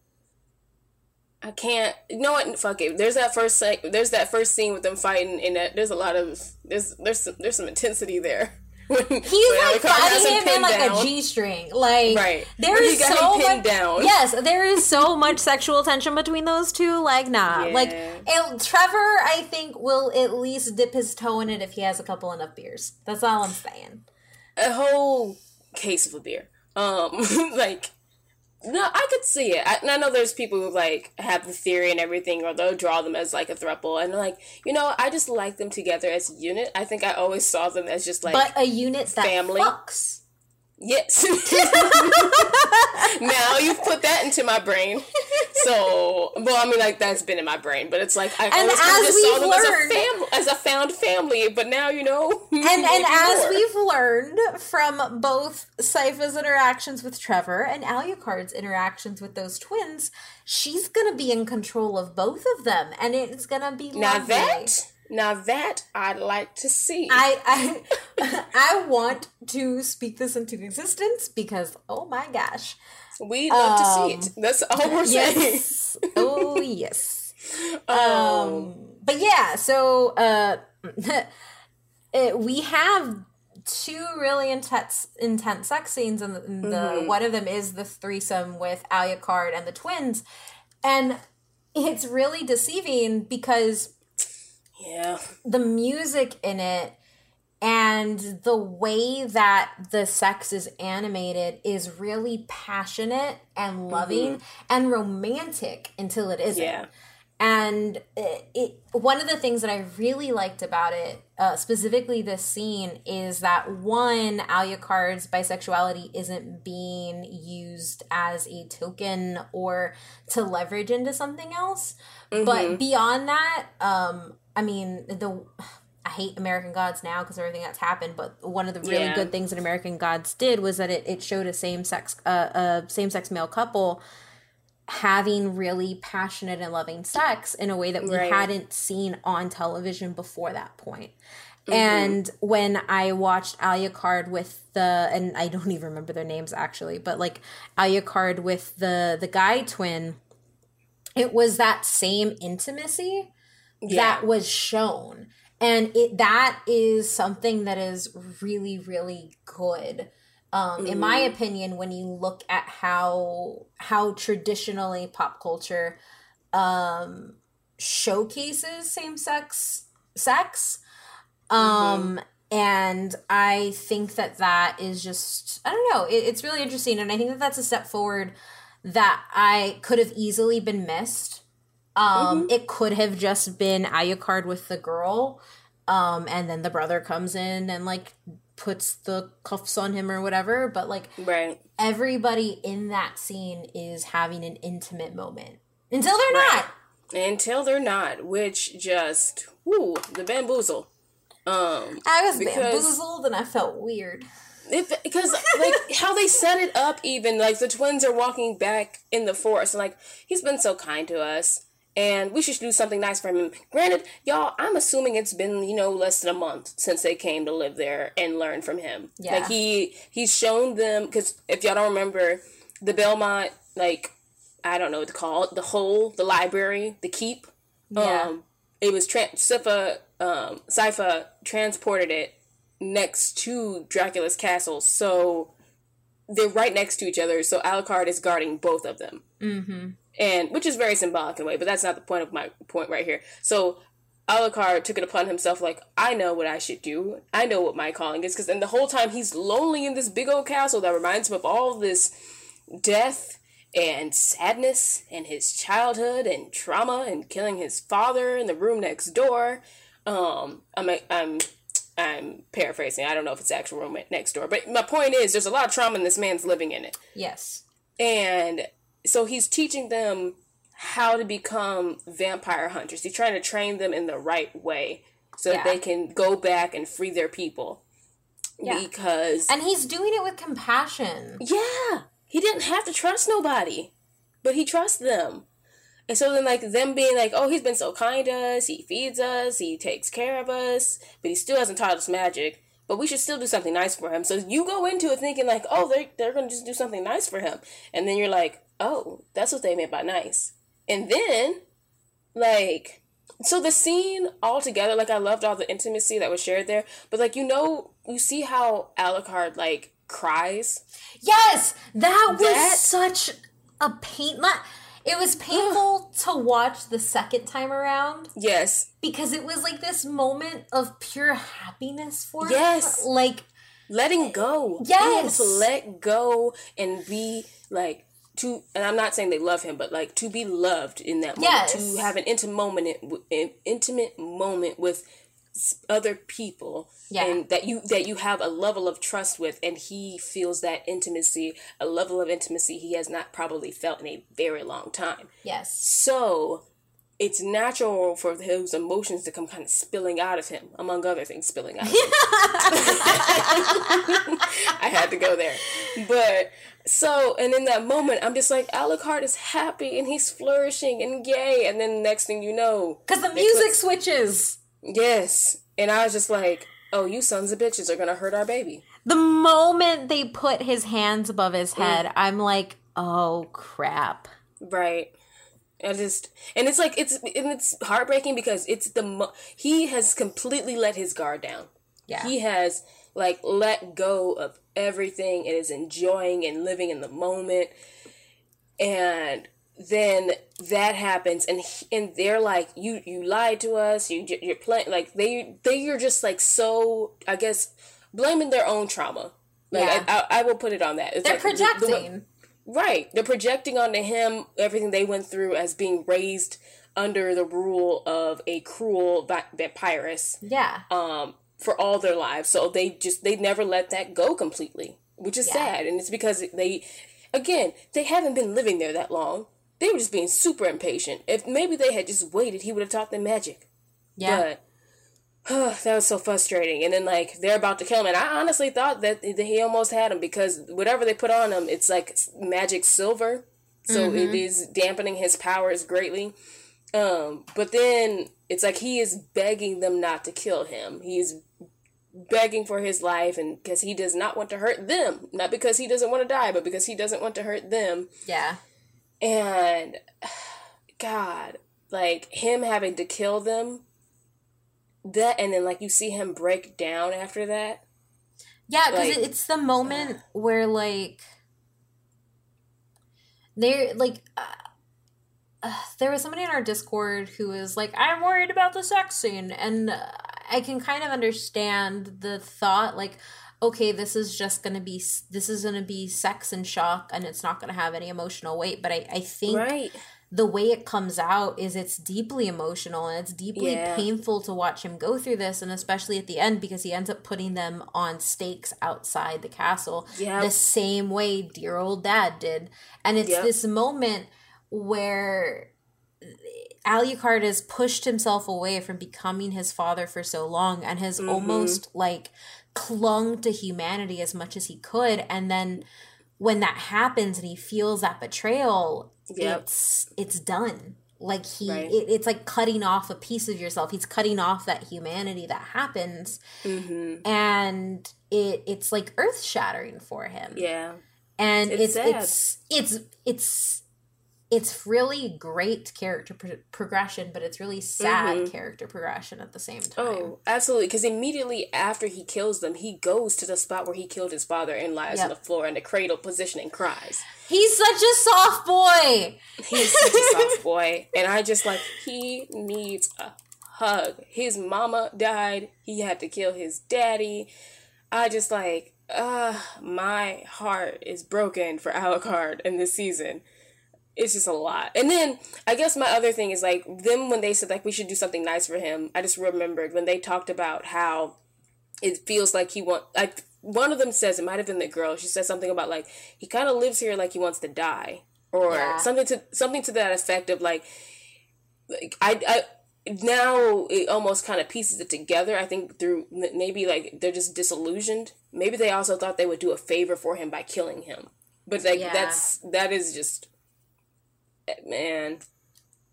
I can't. You know what? Fuck it. There's that first. There's that first scene with them fighting, and that there's a lot of there's there's some, there's some intensity there. He's like fighting him in like down. a G string. Like right. there is so much. Down. Yes, there is so much sexual tension between those two. Like nah. Yeah. Like and Trevor, I think will at least dip his toe in it if he has a couple enough beers. That's all I'm saying. A whole case of a beer. Um, [LAUGHS] like no, I could see it. I, I know there's people who like have the theory and everything, or they'll draw them as like a throuple, and like you know, I just like them together as a unit. I think I always saw them as just like but a unit family. fucks. Yes. [LAUGHS] now you've put that into my brain. so, well, I mean, like that's been in my brain, but it's like I And always kind of just saw them learned- as a family, as a found family. But now you know, [LAUGHS] and and as we've learned from both Sypha's interactions with Trevor and Alucard's interactions with those twins, she's gonna be in control of both of them, and it's gonna be now lovely. that now that I'd like to see. I I [LAUGHS] I want to speak this into existence because oh my gosh. we love to see Um, it. That's all we're saying. Yes. [LAUGHS] oh yes. [LAUGHS] Um, Um but yeah, so uh it, we have two really intense intense sex scenes and the, the Mm-hmm. one of them is the threesome with Alucard and the twins and it's really deceiving because yeah, the music in it and the way that the sex is animated is really passionate and loving and romantic until it isn't. Yeah. And it, it one of the things that I really liked about it, uh, specifically this scene, is that one Alucard's bisexuality isn't being used as a token or to leverage into something else. But beyond that, um, I mean the. I hate American Gods now because everything that's happened. But one of the really Yeah. good things that American Gods did was that it, it showed a same sex uh, a same sex male couple having really passionate and loving sex in a way that we Right. hadn't seen on television before that point. Mm-hmm. And when I watched Alucard with the and I don't [LAUGHS] even remember their names actually, but like Alucard with the the guy twin, it was that same intimacy yeah, that was shown. And it that is something that is really really good. Um in my opinion when you look at how how traditionally pop culture um showcases same sex sex um and i think that that is just i don't know it, it's really interesting. And i think that that's a step forward that i could have easily been missed um, it could have just been Alucard with the girl, um, and then the brother comes in and like puts the cuffs on him or whatever. But like right. everybody in that scene is having an intimate moment until they're Right. not. Until they're not, which just whoo the bamboozle. Um, I was bamboozled and I felt weird. If because like how they set it up, even like the twins are walking back in the forest, and like he's been so kind to us, and we should do something nice for him. Granted, y'all, I'm assuming it's been you know less than a month since they came to live there and learn from him. Yeah. Like he he's shown them because if y'all don't remember, the Belmont like I don't know what to call it, the hole, the library, the keep. Yeah. Um, it was trans Sypha, um, Sypha transported it next to Dracula's castle, so they're right next to each other. So Alucard is guarding both of them, Mm-hmm. And which is very symbolic in a way, but that's not the point of my point right here. So Alucard took it upon himself, like I know what I should do. I know what my calling is, because then the whole time he's lonely in this big old castle that reminds him of all this death and sadness and his childhood and trauma and killing his father in the room next door. Um, I'm I'm I'm paraphrasing. I don't know if it's the actual room next door, but my point is, there's a lot of trauma, and this man's living in it. Yes. And so he's teaching them how to become vampire hunters. He's trying to train them in the right way so that Yeah. they can go back and free their people. Yeah. Because And he's doing it with compassion. yeah, he didn't have to trust nobody, but he trusts them. And so then, like, them being like, oh, he's been so kind to us, he feeds us, he takes care of us, but he still hasn't taught us magic, but we should still do something nice for him. So you go into it thinking, like, oh, they're, they're going to just do something nice for him. And then you're like, oh, that's what they meant by nice. And then, like, so the scene altogether, like, I loved all the intimacy that was shared there, but, like, you know, you see how Alucard, like, cries Yes, that was That- such a pain. Not, it was [SIGHS] painful to watch the second time around Yes, because it was like this moment of pure happiness for Yes. him. Like, letting go. Being able Yes. to let go and be like to, and I'm not saying they love him, but like to be loved in that moment, Yes. to have an intimate moment, an intimate moment with other people yeah. and that you that you have a level of trust with and he feels that intimacy a level of intimacy he has not probably felt in a very long time yes so it's natural for those emotions to come kind of spilling out of him, among other things, spilling out. [LAUGHS] [LAUGHS] I had to go there, but so and in that moment, I'm just like, Alucard is happy and he's flourishing and gay, and then next thing you know, because the music switches. Yes, and I was just like, oh, you sons of bitches are gonna hurt our baby. The moment they put his hands above his head, mm. I'm like, oh crap. Right. I just and it's like it's and it's heartbreaking because it's the mo- he has completely let his guard down. Yeah. He has like let go of everything and is enjoying and living in the moment. And then that happens and he, and they're like you you lied to us you you're playing like they they are just like so i guess blaming their own trauma like yeah. I, I, I will put it on that it's they're like, projecting the, the, Right. They're projecting onto him everything they went through as being raised under the rule of a cruel vampirus. Yeah. Um, for all their lives. So they just they never let that go completely, which is yeah. sad. And it's because they again, they haven't been living there that long. They were just being super impatient. If maybe they had just waited, he would have taught them magic. Yeah. But [SIGHS] that was so frustrating. And then like they're about to kill him, and I honestly thought that he almost had him because whatever they put on him, it's like magic silver, so mm-hmm. it is dampening his powers greatly. Um, but then it's like he is begging them not to kill him. He's begging for his life, and because he does not want to hurt them, not because he doesn't want to die, but because he doesn't want to hurt them. Yeah. And [SIGHS] God, like him having to kill them that and then like you see him break down after that yeah because like, it's the moment uh, where like they're like uh, uh, [SIGHS] there was somebody in our discord who was like i'm worried about the sex scene and uh, i can kind of understand the thought like okay this is just gonna be this is gonna be sex and shock and it's not gonna have any emotional weight but i i think right the way it comes out is it's deeply emotional and it's deeply yeah. painful to watch him go through this and especially at the end because he ends up putting them on stakes outside the castle yep. the same way dear old dad did and it's yep. this moment where Alucard has pushed himself away from becoming his father for so long and has mm-hmm. almost like clung to humanity as much as he could and then when that happens and he feels that betrayal yep. it's it's done like he right. it, it's like cutting off a piece of yourself he's cutting off that humanity that happens mm-hmm. and it it's like earth shattering for him yeah and it's it's, it's it's it's it's really great character pro- progression, but it's really sad mm-hmm. character progression at the same time. Oh, absolutely! Because immediately after he kills them, he goes to the spot where he killed his father and lies yep. on the floor in the cradle position and cries. He's such a soft boy. He's such a [LAUGHS] soft boy, and I just like he needs a hug. His mama died. He had to kill his daddy. I just like, uh, my heart is broken for Alucard in this season it's just a lot. And then I guess my other thing is like them when they said like we should do something nice for him. I just remembered when they talked about how it feels like he want like one of them says it might have been the girl. She said something about like he kind of lives here like he wants to die or yeah. something to something to that effect of like like I I now it almost kind of pieces it together. I think through maybe like they're just disillusioned. Maybe they also thought they would do a favor for him by killing him. But like yeah. that's that is just man,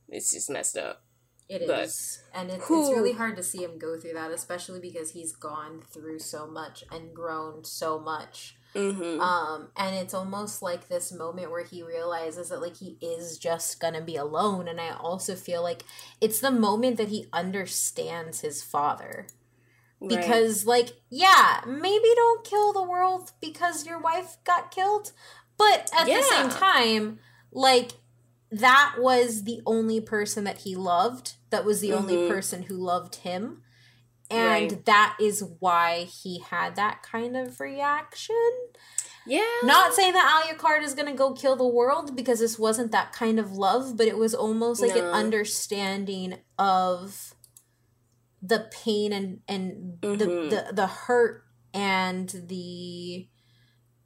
it's just messed up. It but, is, and it's, it's really hard to see him go through that, especially because he's gone through so much and grown so much. Mm-hmm. Um, and it's almost like this moment where he realizes that like he is just gonna be alone. And I also feel like it's the moment that he understands his father. Because, like, yeah, maybe don't kill the world because your wife got killed, but at yeah. the same time, like, that was the only person that he loved. That was the mm-hmm. only person who loved him. And right. that is why he had that kind of reaction. Yeah. Not saying that Alucard is going to go kill the world because this wasn't that kind of love, but it was almost like no. an understanding of the pain and and Mm-hmm. the, the the hurt and the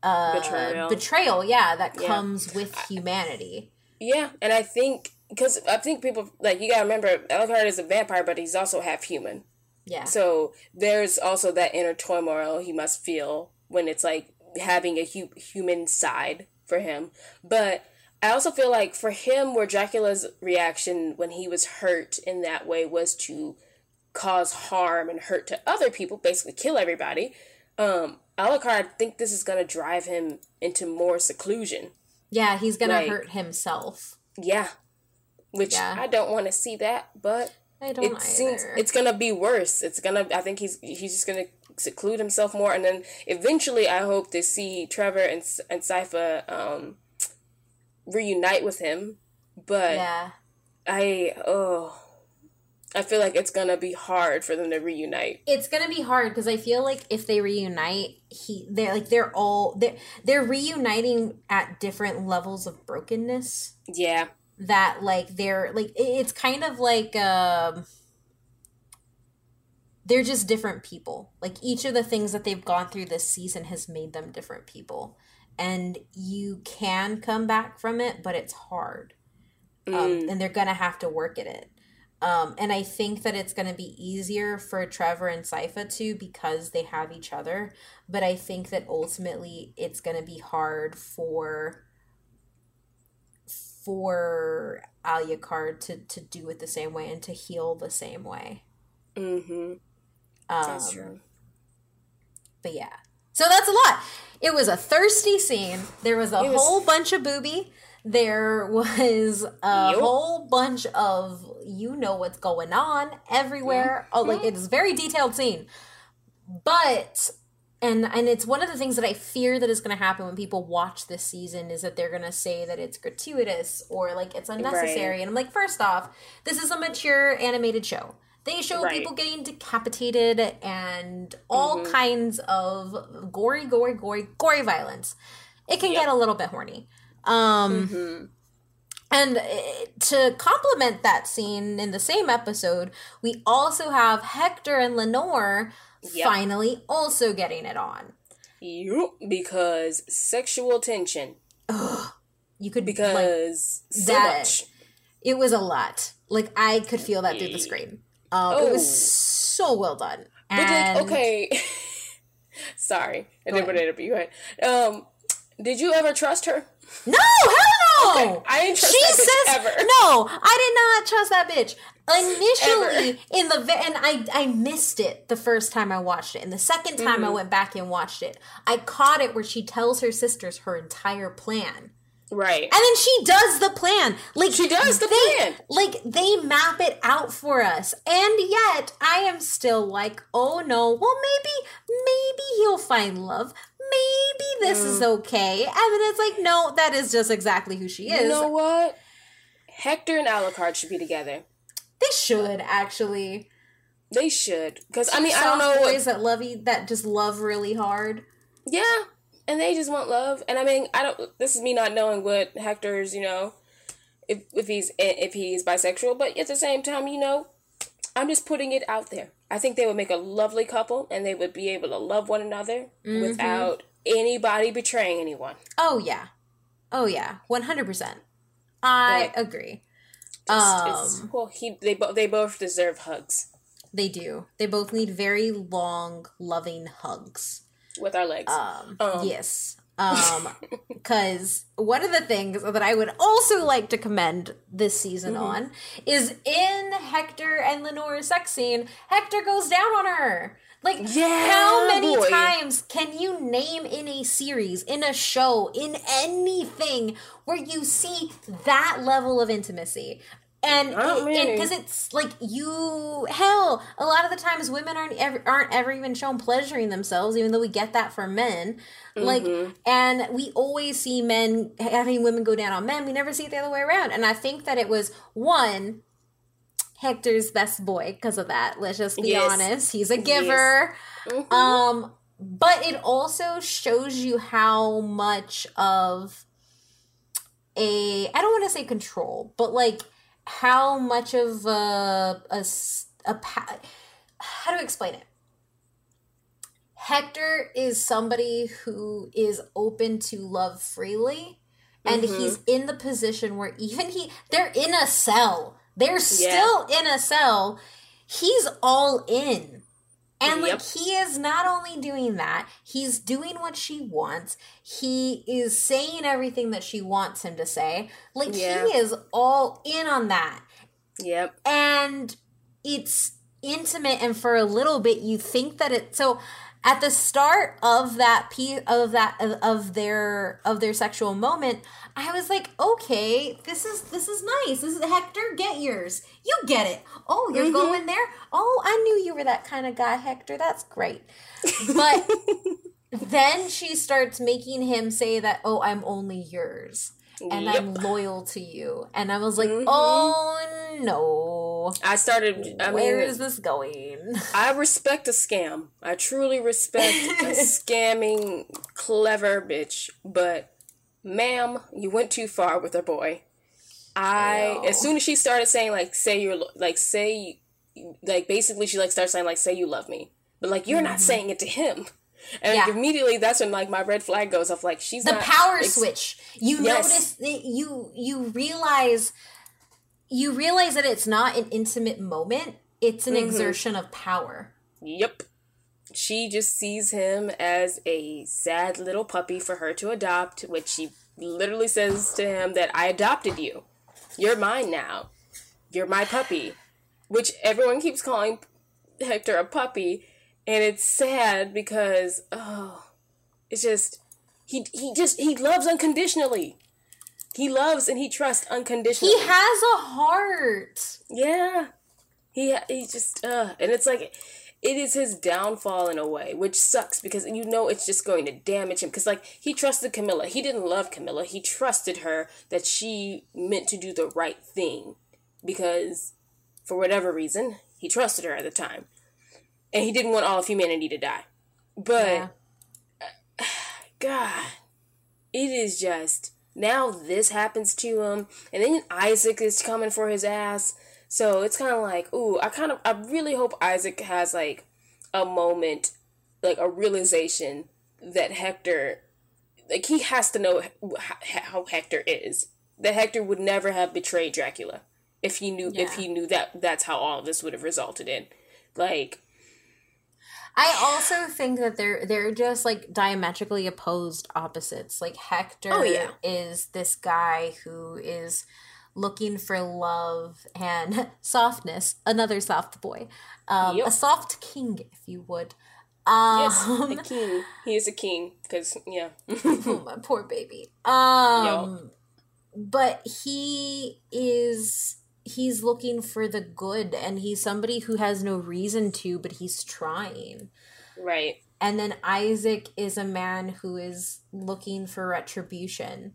uh Betrayal. betrayal yeah that Yeah. comes with humanity Yeah, and I think because I think people like you gotta remember Alucard is a vampire, but he's also half human. yeah So there's also that inner turmoil he must feel when it's like having a hu- human side for him. But I also feel like for him, where Dracula's reaction when he was hurt in that way was to cause harm and hurt to other people, basically kill everybody. Um, Alucard, I think this is gonna drive him into more seclusion. Yeah he's gonna Like- hurt himself Yeah, which Yeah. I don't want to see that, but i don't it either. seems it's gonna be worse. It's gonna. I think he's he's just gonna seclude himself more, and then eventually, I hope to see Trevor and and Sypha um, reunite with him. But yeah I oh, I feel like it's gonna be hard for them to reunite. it's gonna be hard because I feel like if they reunite, he they're like they're all they're they're reuniting at different levels of brokenness. Yeah, That like they're like it's kind of like um they're just different people. Like each of the things that they've gone through this season has made them different people, and you can come back from it, but it's hard um, and they're gonna have to work at it. Um, and I think that it's gonna be easier for Trevor and Sypha too because they have each other. But I think that ultimately it's gonna be hard for for Alucard to to do it the same way and to heal the same way. mm-hmm. Um, That's true. But yeah. So that's a lot. It was a thirsty scene. There was a was- whole bunch of booby. There was a Yup. whole bunch of you know what's going on everywhere. Oh, like it's a very detailed scene. But and and it's one of the things that I fear that is going to happen when people watch this season is that they're going to say that it's gratuitous or like it's unnecessary. Right. And I'm like, first off, this is a mature animated show. They show Right. people getting decapitated and all kinds of gory, gory, gory, gory violence. It can Yep. get a little bit horny. Um, Mm-hmm. And uh, to complement that scene in the same episode, we also have Hector and Lenore Yep. finally also getting it on. Yup, because sexual tension. You could like Because so that- much. it was a lot. Like I could feel that through the screen. Um, It Oh. was so well done. But like, And- okay. [LAUGHS] Sorry, I didn't want to interrupt you. Go. Um, did you ever trust her? No, hell no. I didn't trust she that bitch says ever. no. I did not trust that bitch initially Ever. in the and I I missed it the first time I watched it, and the second time Mm-hmm. I went back and watched it, I caught it where she tells her sisters her entire plan. Right. And then she does the plan. Like She does the they, plan. Like they map it out for us. And yet I am still like, oh no, well maybe maybe he'll find love. Maybe this is Mm. okay. And then it's like, no, that is just exactly who she is. You know what? Hector and Alucard should be together. they should actually. They should, because I mean, I don't know. boys that love you that just love really hard. Yeah, and they just want love. And I mean, I don't. This is me not knowing what Hector's, you know, if if he's if he's bisexual, but at the same time, you know, I'm just putting it out there. I think they would make a lovely couple, and they would be able to love one another without anybody betraying anyone. Oh yeah. Oh yeah. One hundred percent. I Like, agree. It's- Um well, he they both they both deserve hugs They do. They both need very long, loving hugs. with our legs. Um, Um. yes. Um, [LAUGHS] because one of the things that I would also like to commend this season Mm-hmm. on is in Hector and Lenore's sex scene, Hector goes down on her. Like, Yeah, how many boy. times can you name in a series, in a show, in anything where you see that level of intimacy? And because it's like you hell, a lot of the times women aren't ever aren't ever even shown pleasuring themselves, even though we get that from men. Like, Mm-hmm. and we always see men having women go down on men. We never see it the other way around. And I think that it was one Hector's best boy because of that. Let's just be Yes. honest. He's a giver. Mhm. Um, but it also shows you how much of a I don't want to say control, but like how much of a pa- how to explain it? Hector is somebody who is open to love freely and mm-hmm. he's in the position where even he they're in a cell. They're still yeah. in a cell. He's all in. And yep. like he is not only doing that, he's doing what she wants. He is saying everything that she wants him to say. Like yeah. he is all in on that. Yep. And it's intimate and for a little bit you think that it so at the start of that piece of that of their of their sexual moment i was like okay this is this is nice. This is hector get yours. You get it. Oh you're mm-hmm. going there? Oh i knew you were that kind of guy hector. That's great. But [LAUGHS] then she starts making him say that oh i'm only yours and yep. I'm loyal to you. And I was like, mm-hmm. oh no. I started. I Where mean, is this going? I respect a scam. I truly respect a [LAUGHS] scamming, clever bitch. But, ma'am, you went too far with her boy. I, as soon as she started saying, like, say you're, like, say, like, basically, she, like, starts saying, like, say you love me. But, like, you're mm-hmm. not saying it to him. And yeah. immediately that's when like my red flag goes off like she's the power ex- switch. You yes. notice that you you realize you realize that it's not an intimate moment, it's an mm-hmm. exertion of power. Yep. She just sees him as a sad little puppy for her to adopt, which she literally says to him that I adopted you. You're mine now. You're my puppy. Which everyone keeps calling Hector a puppy and it's sad because oh, it's just he he just he loves unconditionally. He loves and he trusts unconditionally. He has a heart. Yeah, he he just uh, and it's like it is his downfall in a way, which sucks because you know it's just going to damage him. Because like he trusted Carmilla, he didn't love Carmilla. He trusted her that she meant to do the right thing because for whatever reason he trusted her at the time and he didn't want all of humanity to die. But yeah. [SIGHS] God, it is just now this happens to him, and then Isaac is coming for his ass. So it's kind of like, ooh, I kind of, I really hope Isaac has like a moment, like a realization that Hector, like he has to know how Hector is. That Hector would never have betrayed Dracula if he knew yeah. if he knew that that's how all of this would have resulted in. Like I also think that they're they're just like diametrically opposed opposites. Like Hector oh, yeah. is this guy who is looking for love and [LAUGHS] softness, another soft boy. Um, yep. a soft king if you would. Um, yes, a king. He is a king because yeah. [LAUGHS] oh, my poor baby. Um, but he is he's looking for the good and he's somebody who has no reason to but he's trying. Right. And then isaac is a man who is looking for retribution.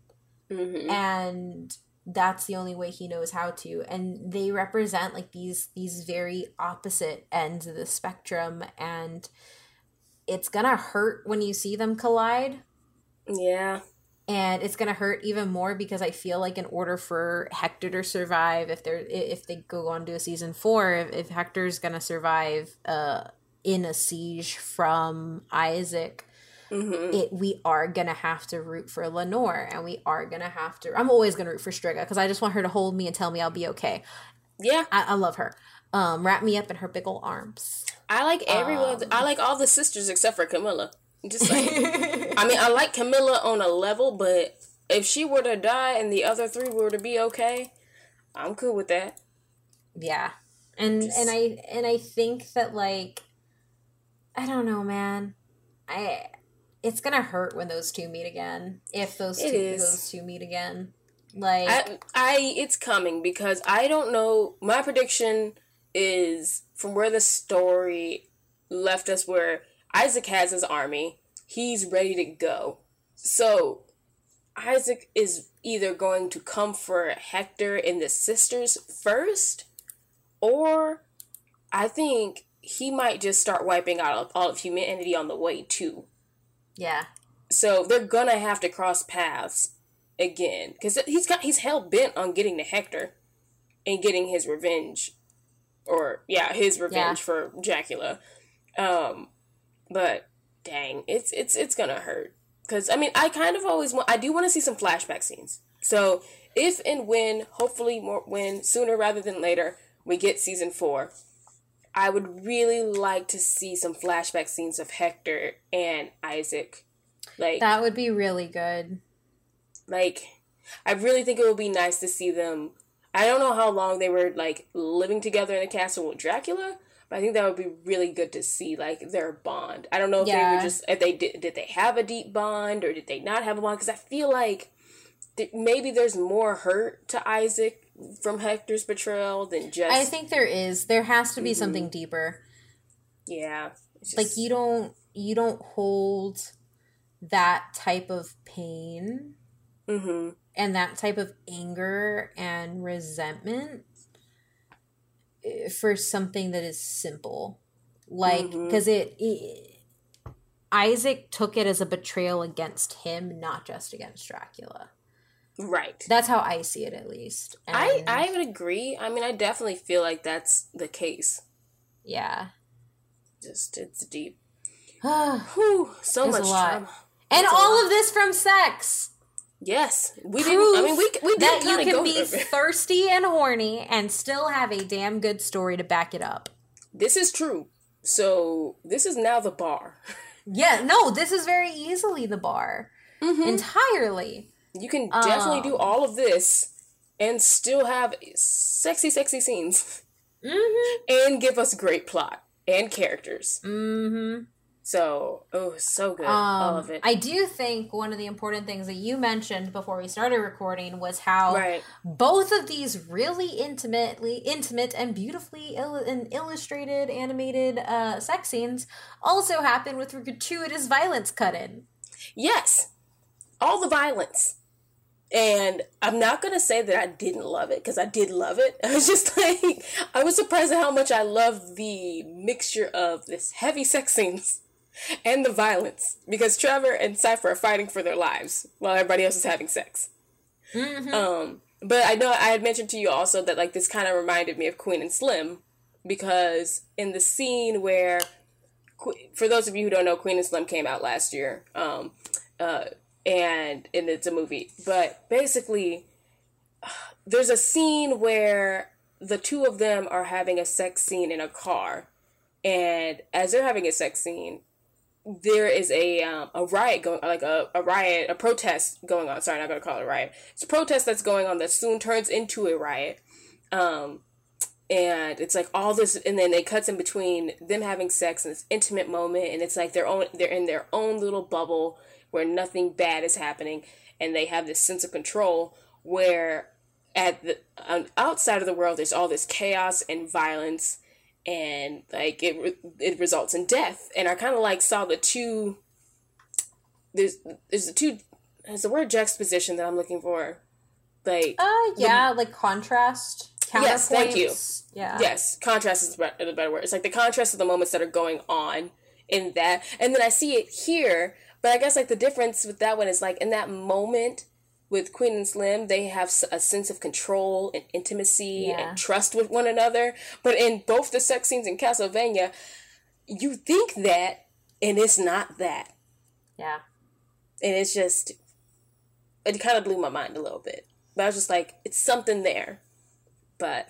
Mm-hmm. and that's the only way he knows how to. And they represent like these these very opposite ends of the spectrum and it's gonna hurt when you see them collide. Yeah and it's gonna hurt even more because I feel like in order for Hector to survive, if they're if they go on to a season four, if, if Hector's gonna survive uh, in a siege from Isaac, mm-hmm. it we are gonna have to root for Lenore, and we are gonna have to. I'm always gonna root for Striga because I just want her to hold me and tell me I'll be okay. Yeah, I, I love her. Um, wrap me up in her big old arms. I like everyone. Um, I like all the sisters except for Carmilla. Just like, I mean, I like Carmilla on a level, but if she were to die and the other three were to be okay, I'm cool with that. Yeah, and Just... and I and I think that like, I don't know, man. I it's gonna hurt when those two meet again. If those two those two meet again, like I, I it's coming because I don't know. My prediction is from where the story left us, where Isaac has his army. He's ready to go. So Isaac is either going to come for Hector and the sisters first, or I think he might just start wiping out all of humanity on the way too. Yeah. So they're gonna have to cross paths again because he's got he's hell bent on getting to Hector and getting his revenge or yeah, his revenge yeah. for Dracula. Um, but dang, it's it's it's gonna hurt because I mean I kind of always want I do want to see some flashback scenes. So if and when, hopefully more when sooner rather than later, we get season four. I would really like to see some flashback scenes of Hector and Isaac. Like that would be really good. Like I really think it would be nice to see them. I don't know how long they were like living together in the castle with Dracula, but I think that would be really good to see like their bond. I don't know if yeah. they were just if they did did they have a deep bond or did they not have a bond? Because I feel like th- maybe there's more hurt to Isaac from Hector's betrayal than just. I think there is. There has to be mm-hmm. something deeper. Yeah, just... like you don't you don't hold that type of pain mm-hmm. and that type of anger and resentment for something that is simple. Like because mm-hmm. it, it, isaac took it as a betrayal against him not just against dracula. Right. That's how i see it at least. And i i would agree. I mean i definitely feel like that's the case. Yeah. Just it's deep. [SIGHS] Whew, so much trauma. And all of this from sex. Yes, we didn't. I mean, we we did that you can be [LAUGHS] thirsty and horny and still have a damn good story to back it up. This is true. So this is now the bar. [LAUGHS] Yeah, no, this is very easily the bar. Mm-hmm. Entirely. You can definitely um, do all of this and still have sexy, sexy scenes, mm-hmm. and give us great plot and characters. Mm-hmm. So, oh, so good. Um, All of it. I do think one of the important things that you mentioned before we started recording was how right. both of these really intimately, intimate and beautifully il- and illustrated animated uh, sex scenes also happen with gratuitous violence cut in. Yes, all the violence. And I'm not gonna say that I didn't love it because I did love it. [LAUGHS] I was just like, I was surprised at how much I love the mixture of this heavy sex scenes [LAUGHS] and the violence because Trevor and Sypha are fighting for their lives while everybody else is having sex. Mm-hmm. Um, but I know I had mentioned to you also that like this kind of reminded me of Queen and Slim because in the scene where, for those of you who don't know, Queen and Slim came out last year, um, uh, and and it's a movie. But basically, [SIGHS] there's a scene where the two of them are having a sex scene in a car, and as they're having a sex scene, there is a um, a riot going like a, a riot a protest going on. Sorry i'm not to call it a riot. It's a protest that's going on that soon turns into a riot. Um and it's like all this and then it cuts in between them having sex and this intimate moment and it's like their own they're in their own little bubble where nothing bad is happening and they have this sense of control where at the outside of the world there's all this chaos and violence and like it it results in death. And i kind of like saw the two there's there's the two has the word juxtaposition that i'm looking for. Like uh yeah the, like contrast yes thank you. yeah. Yes contrast is the better word. It's like the contrast of the moments that are going on in that and then i see it here but i guess like the difference with that one is like in that moment with Queen and Slim, they have a sense of control and intimacy yeah. and trust with one another. But in both the sex scenes in Castlevania, you think that, and it's not that. Yeah. And it's just, it kind of blew my mind a little bit. But I was just like, it's something there. But.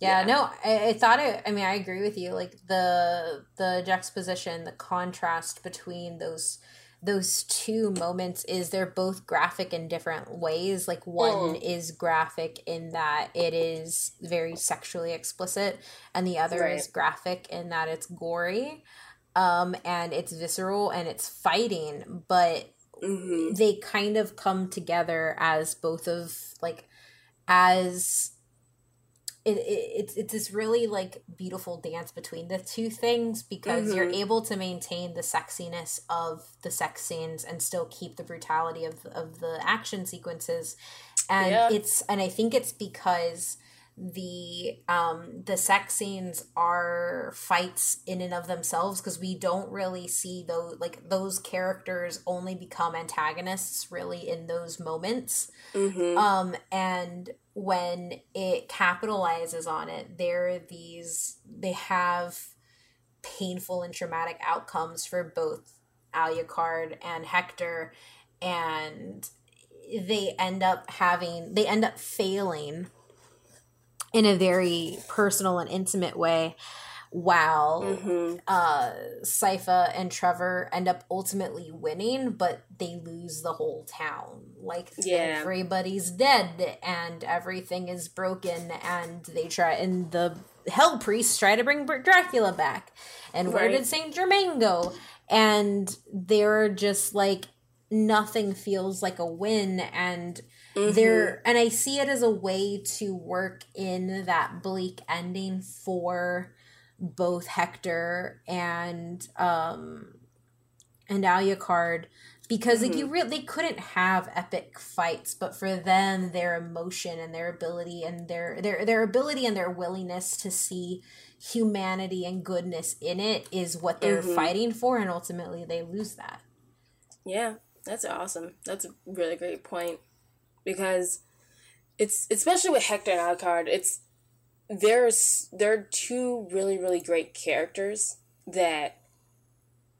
Yeah, yeah. no, I, I thought it. I mean, I agree with you. Like the the juxtaposition, the contrast between those those two moments is they're both graphic in different ways. Like one mm. is graphic in that it is very sexually explicit, and the other right. is graphic in that it's gory, um, and it's visceral and it's fighting, but mm-hmm. they kind of come together as both of like as it, it, it's it's this really like beautiful dance between the two things because mm-hmm. you're able to maintain the sexiness of the sex scenes and still keep the brutality of of the action sequences and yeah. it's and i think it's because the um the sex scenes are fights in and of themselves because we don't really see those like those characters only become antagonists really in those moments mm-hmm. um and when it capitalizes on it, there are these, they have painful and traumatic outcomes for both Alucard and Hector. And they end up having, they end up failing in a very personal and intimate way while mm-hmm. uh Sypha and Trevor end up ultimately winning, but they lose the whole town. Like yeah. everybody's dead and everything is broken and they try and the hell priests try to bring Dracula back. And right. where did Saint Germain go? And they're just like nothing feels like a win and mm-hmm. there and I see it as a way to work in that bleak ending for both Hector and um and Alucard because mm-hmm. like you mm-hmm. really they couldn't have epic fights but for them their emotion and their ability and their their their ability and their willingness to see humanity and goodness in it is what they're mm-hmm. fighting for and ultimately they lose that yeah that's awesome that's a really great point because it's especially with hector and alucard it's there's there are two really really great characters that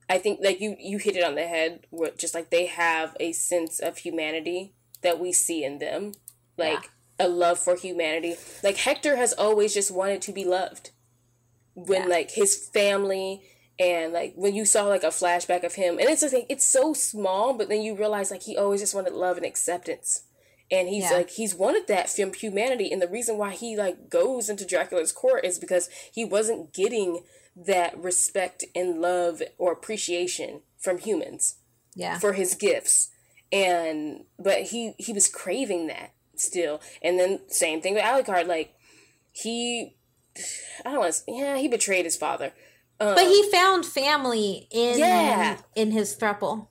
I think like you you hit it on the head where just like they have a sense of humanity that we see in them like yeah. a love for humanity like Hector has always just wanted to be loved when yeah. like his family and like when you saw like a flashback of him and it's just like it's so small but then you realize like he always just wanted love and acceptance and he's yeah. like he's wanted that from humanity and the reason why he like goes into dracula's court is because he wasn't getting that respect and love or appreciation from humans yeah. for his gifts. And but he he was craving that still. And then same thing with alucard like he i don't want to yeah he betrayed his father. Um, but he found family in yeah. in his thruple.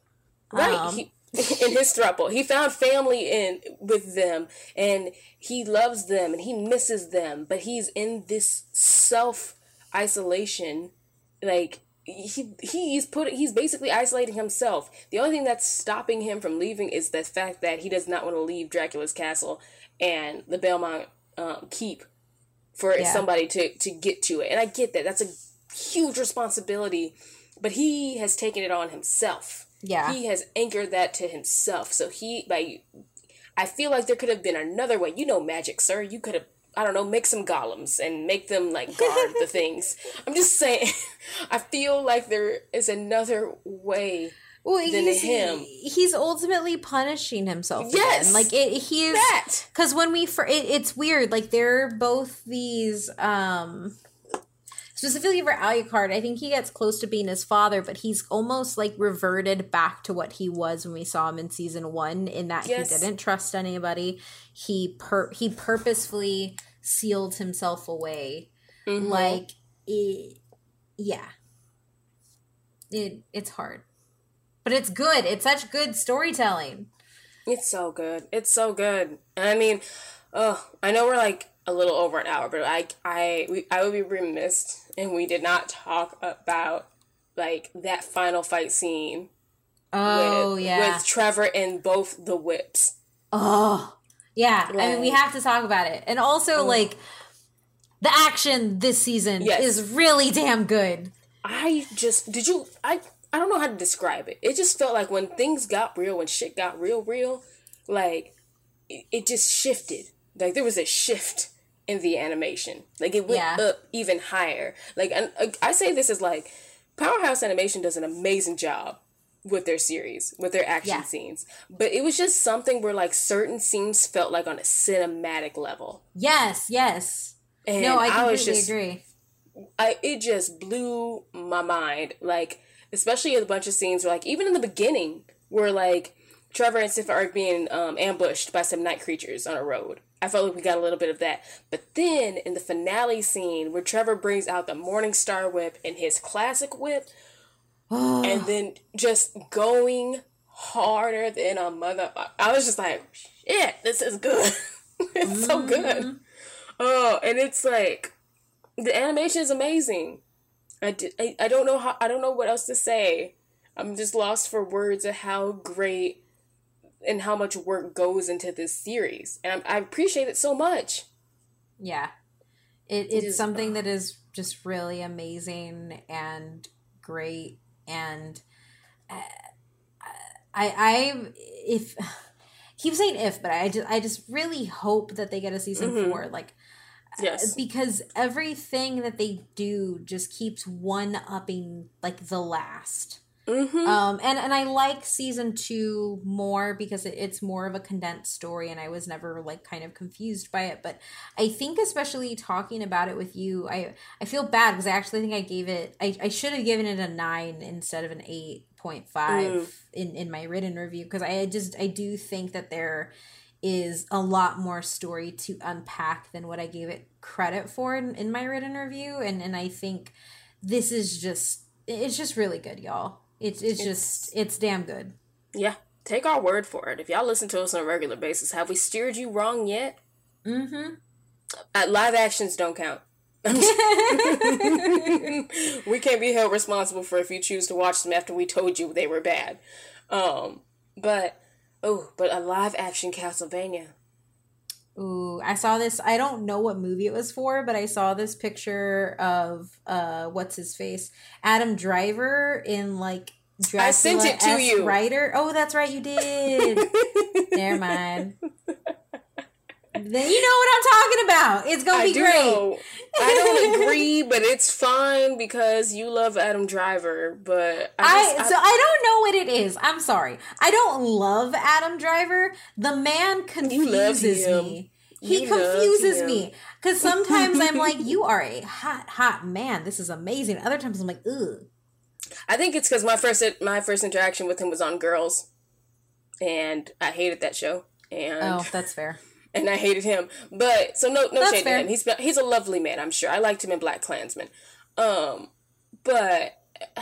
Right um, he, [LAUGHS] in his throuple. He found family in with them and he loves them and he misses them, but he's in this self isolation like he he's put he's basically isolating himself. The only thing that's stopping him from leaving is the fact that he does not want to leave Dracula's castle and the Belmont um, keep for yeah. somebody to to get to it. And I get that. That's a huge responsibility, but he has taken it on himself yeah. He has anchored that to himself. So he by I feel like there could have been another way. You know magic, sir. You could have I don't know, make some golems and make them like guard the [LAUGHS] things. I'm just saying [LAUGHS] I feel like there is another way well, than he's, him. He's ultimately punishing himself. Yes, again. like it. He's because when we for it, it's weird. Like they're both these um specifically for Alucard, I think he gets close to being his father, but he's almost like reverted back to what he was when we saw him in season one. In that yes. he didn't trust anybody. He per he purposefully sealed himself away. Mm-hmm. Like, it, yeah, it it's hard, but it's good. It's such good storytelling. It's so good. It's so good. And I mean, oh, I know we're like a little over an hour, but I I we, I would be remiss and we did not talk about like that final fight scene. Oh with, yeah, with Trevor and both the whips. Oh yeah, like, I mean we have to talk about it, and also oh. like the action this season yes. is really damn good. I just did you I I don't know how to describe it. It just felt like when things got real, when shit got real, real, like it, it just shifted. Like there was a shift in the animation. Like it went yeah. up even higher. Like and uh, I say this is like Powerhouse Animation does an amazing job with their series, with their action yeah. scenes. But it was just something where like certain scenes felt like on a cinematic level. Yes, yes. And no, I completely I just, agree. I it just blew my mind. Like especially a bunch of scenes where like even in the beginning where like Trevor and Sypha are being um, ambushed by some night creatures on a road. I felt like we got a little bit of that. But then in the finale scene where Trevor brings out the Morning Star whip and his classic whip, and [SIGHS] then just going harder than a mother, I was just like, shit, this is good. [LAUGHS] it's mm-hmm. so good. Oh, and it's like the animation is amazing. I, did, I, I don't know how I don't know what else to say. I'm just lost for words of how great and how much work goes into this series, and I, I appreciate it so much. Yeah, it, it's it is, something that is just really amazing and great, and uh, I, I, if [SIGHS] keep saying if, but I just, I just really hope that they get a season mm-hmm. four, like. Uh, yes. Because everything that they do just keeps one upping like the last. Mm-hmm. Um, and and I like season two more because it, it's more of a condensed story, and I was never like kind of confused by it. But I think, especially talking about it with you, I I feel bad because I actually think I gave it. I I should have given it a nine instead of an eight point five mm. in in my written review because I just I do think that there is a lot more story to unpack than what I gave it credit for in, in my written review, and and I think this is just it's just really good, y'all. It's, it's, it's just it's damn good. Yeah, take our word for it. If y'all listen to us on a regular basis, have we steered you wrong yet? Mm-hmm. Uh, live actions don't count. [LAUGHS] [LAUGHS] we can't be held responsible for if you choose to watch them after we told you they were bad. Um, but oh, but a live action Castlevania. Ooh, I saw this. I don't know what movie it was for, but I saw this picture of uh, what's his face, Adam Driver in like Dracula I sent it to you. Writer. Oh, that's right, you did. [LAUGHS] Never mind. Then you know what I'm talking about. It's gonna be great. Know. I don't [LAUGHS] agree, but it's fine because you love Adam Driver. But I, just, I, so I don't know what it is. I'm sorry. I don't love Adam Driver. The man confuses me. He you confuses me because sometimes I'm like, "You [LAUGHS] are a hot, hot man. This is amazing." Other times I'm like, "Ugh." I think it's because my first my first interaction with him was on Girls, and I hated that show. And oh, that's fair and I hated him. But so no no That's shade fair. to him. He's he's a lovely man, I'm sure. I liked him in BlacKkKlansman. Um, but [SIGHS]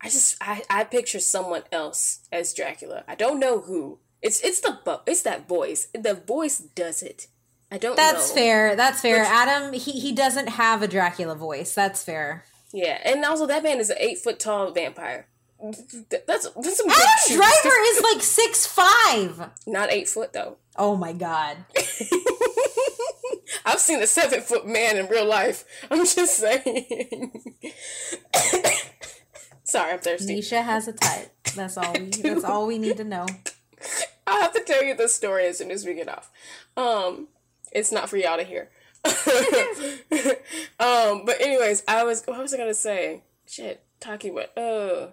I just I I picture someone else as Dracula. I don't know who. It's it's the it's that voice. The voice does it. I don't. That's know. fair. That's fair. But, Adam he he doesn't have a Dracula voice. That's fair. Yeah, and also that man is an eight foot tall vampire. That's that's some Adam Driver is like six five. Not eight foot though. Oh my god. [LAUGHS] I've seen a seven foot man in real life. I'm just saying. [COUGHS] Sorry, I'm thirsty. Nisha has a type. That's all we that's all we need to know. [LAUGHS] I'll have to tell you the story as soon as we get off. Um it's not for y'all to hear. [LAUGHS] um, but anyways, I was what was I gonna say? Shit, talking about uh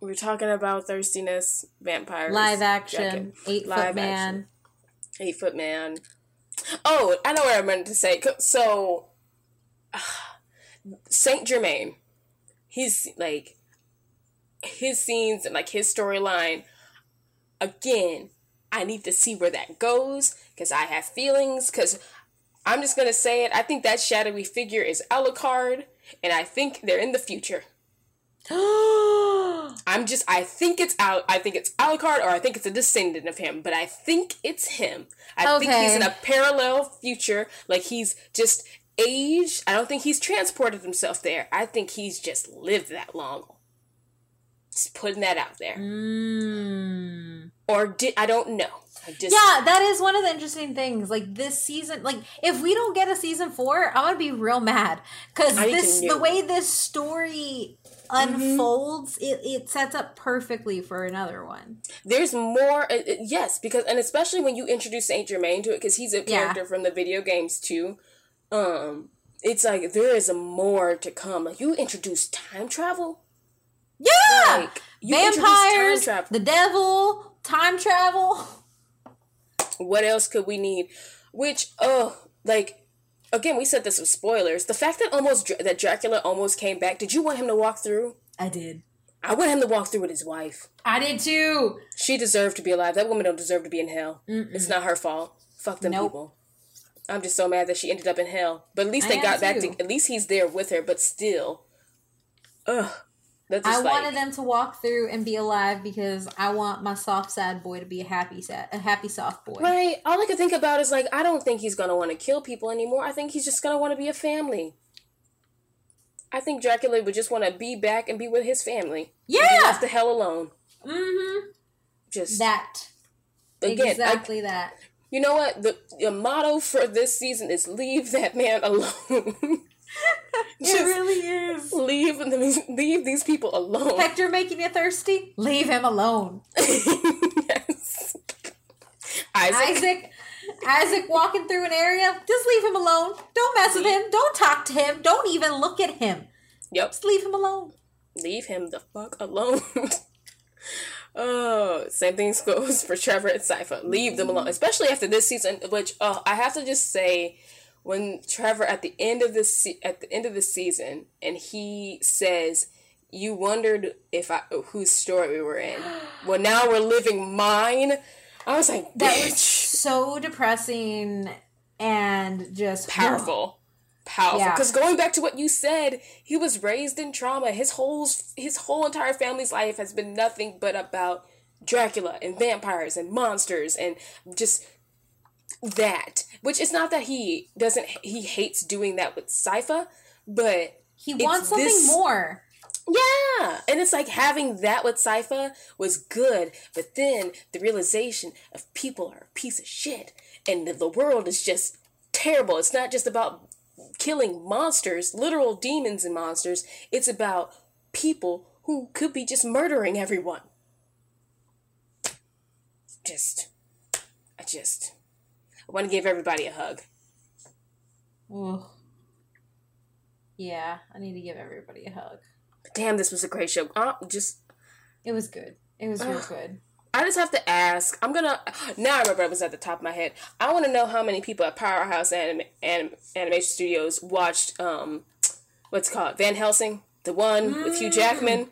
we are talking about thirstiness, vampires, live action, eight live foot man, eight foot man. Oh, I know what I meant to say. So, uh, [SIGHS] Saint Germain, he's like his scenes and like his storyline. Again, I need to see where that goes because I have feelings. Because I'm just gonna say it. I think that shadowy figure is Alucard, and I think they're in the future. [GASPS] [GASPS] [GASPS] I'm just I think it's out I think it's Alucard or I think it's a descendant of him, but I think it's him. I okay. think he's in a parallel future, like he's just aged. I don't think he's transported himself there. I think he's just lived that long. Just putting that out there. Mm. Or did I don't know. Just, yeah, that is one of the interesting things. Like this season, like if we don't get a season four, I'm gonna be real mad because this the way this story unfolds, mm-hmm. it, it sets up perfectly for another one. There's more, uh, uh yes, because and especially when you introduce Saint Germain to it, because he's a character yeah. from the video games too. Um, it's like there is more to come. Like you introduce time travel. Yeah, like, vampires, the devil, time travel. What else could we need? Which, oh, like again, we said this with spoilers. The fact that almost that Dracula almost came back. Did you want him to walk through? I did. I want him to walk through with his wife. I did too. She deserved to be alive. That woman don't deserve to be in hell. Mm-mm. It's not her fault. Fuck them nope. people. I'm just so mad that she ended up in hell. But at least they I got back to. At least he's there with her. But still, ugh. I like, wanted them to walk through and be alive because I want my soft sad boy to be a happy sad a happy soft boy. Right. All I could think about is like I don't think he's gonna want to kill people anymore. I think he's just gonna want to be a family. I think Dracula would just want to be back and be with his family. Yeah. He left the hell alone. Mm-hmm. just that. Again, exactly I, that. You know what? The, the motto for this season is leave that man [LAUGHS] alone. [LAUGHS] it really is. Leave leave these people alone. Hector making you thirsty? Leave him alone. [LAUGHS] yes. Isaac. Isaac Isaac walking through an area, just leave him alone. Don't mess with him. Don't talk to him. Don't even look at him. Yep. Just leave him alone. Leave him the fuck alone. [LAUGHS] oh, same thing goes for Trevor and Sypha. Leave them alone, especially after this season. Which uh, I have to just say, when Trevor at the end of this se- at the end of the season, and he says, "You wondered if I whose story we were in. [GASPS] Well, now we're living mine." I was like, Bitch. that was so depressing and just powerful. Powerful. Because yeah. going back to what you said, he was raised in trauma. His whole his whole entire family's life has been nothing but about Dracula and vampires and monsters and just that. Which is not that he doesn't he hates doing that with Sypha, but he wants something this, more. Yeah, and it's like having that with Sypha was good, but then the realization of people are a piece of shit, and the world is just terrible. It's not just about killing monsters, literal demons and monsters. It's about people who could be just murdering everyone. Just, I just, I want to give everybody a hug. Ooh. Yeah, I need to give everybody a hug damn, this was a great show. Uh, just it was good. It was real good. I just have to ask. I'm gonna now. I remember it was at the top of my head. I want to know how many people at Powerhouse Anim, Anim, Animation Studios watched um, what's called Van Helsing, the one mm. with Hugh Jackman.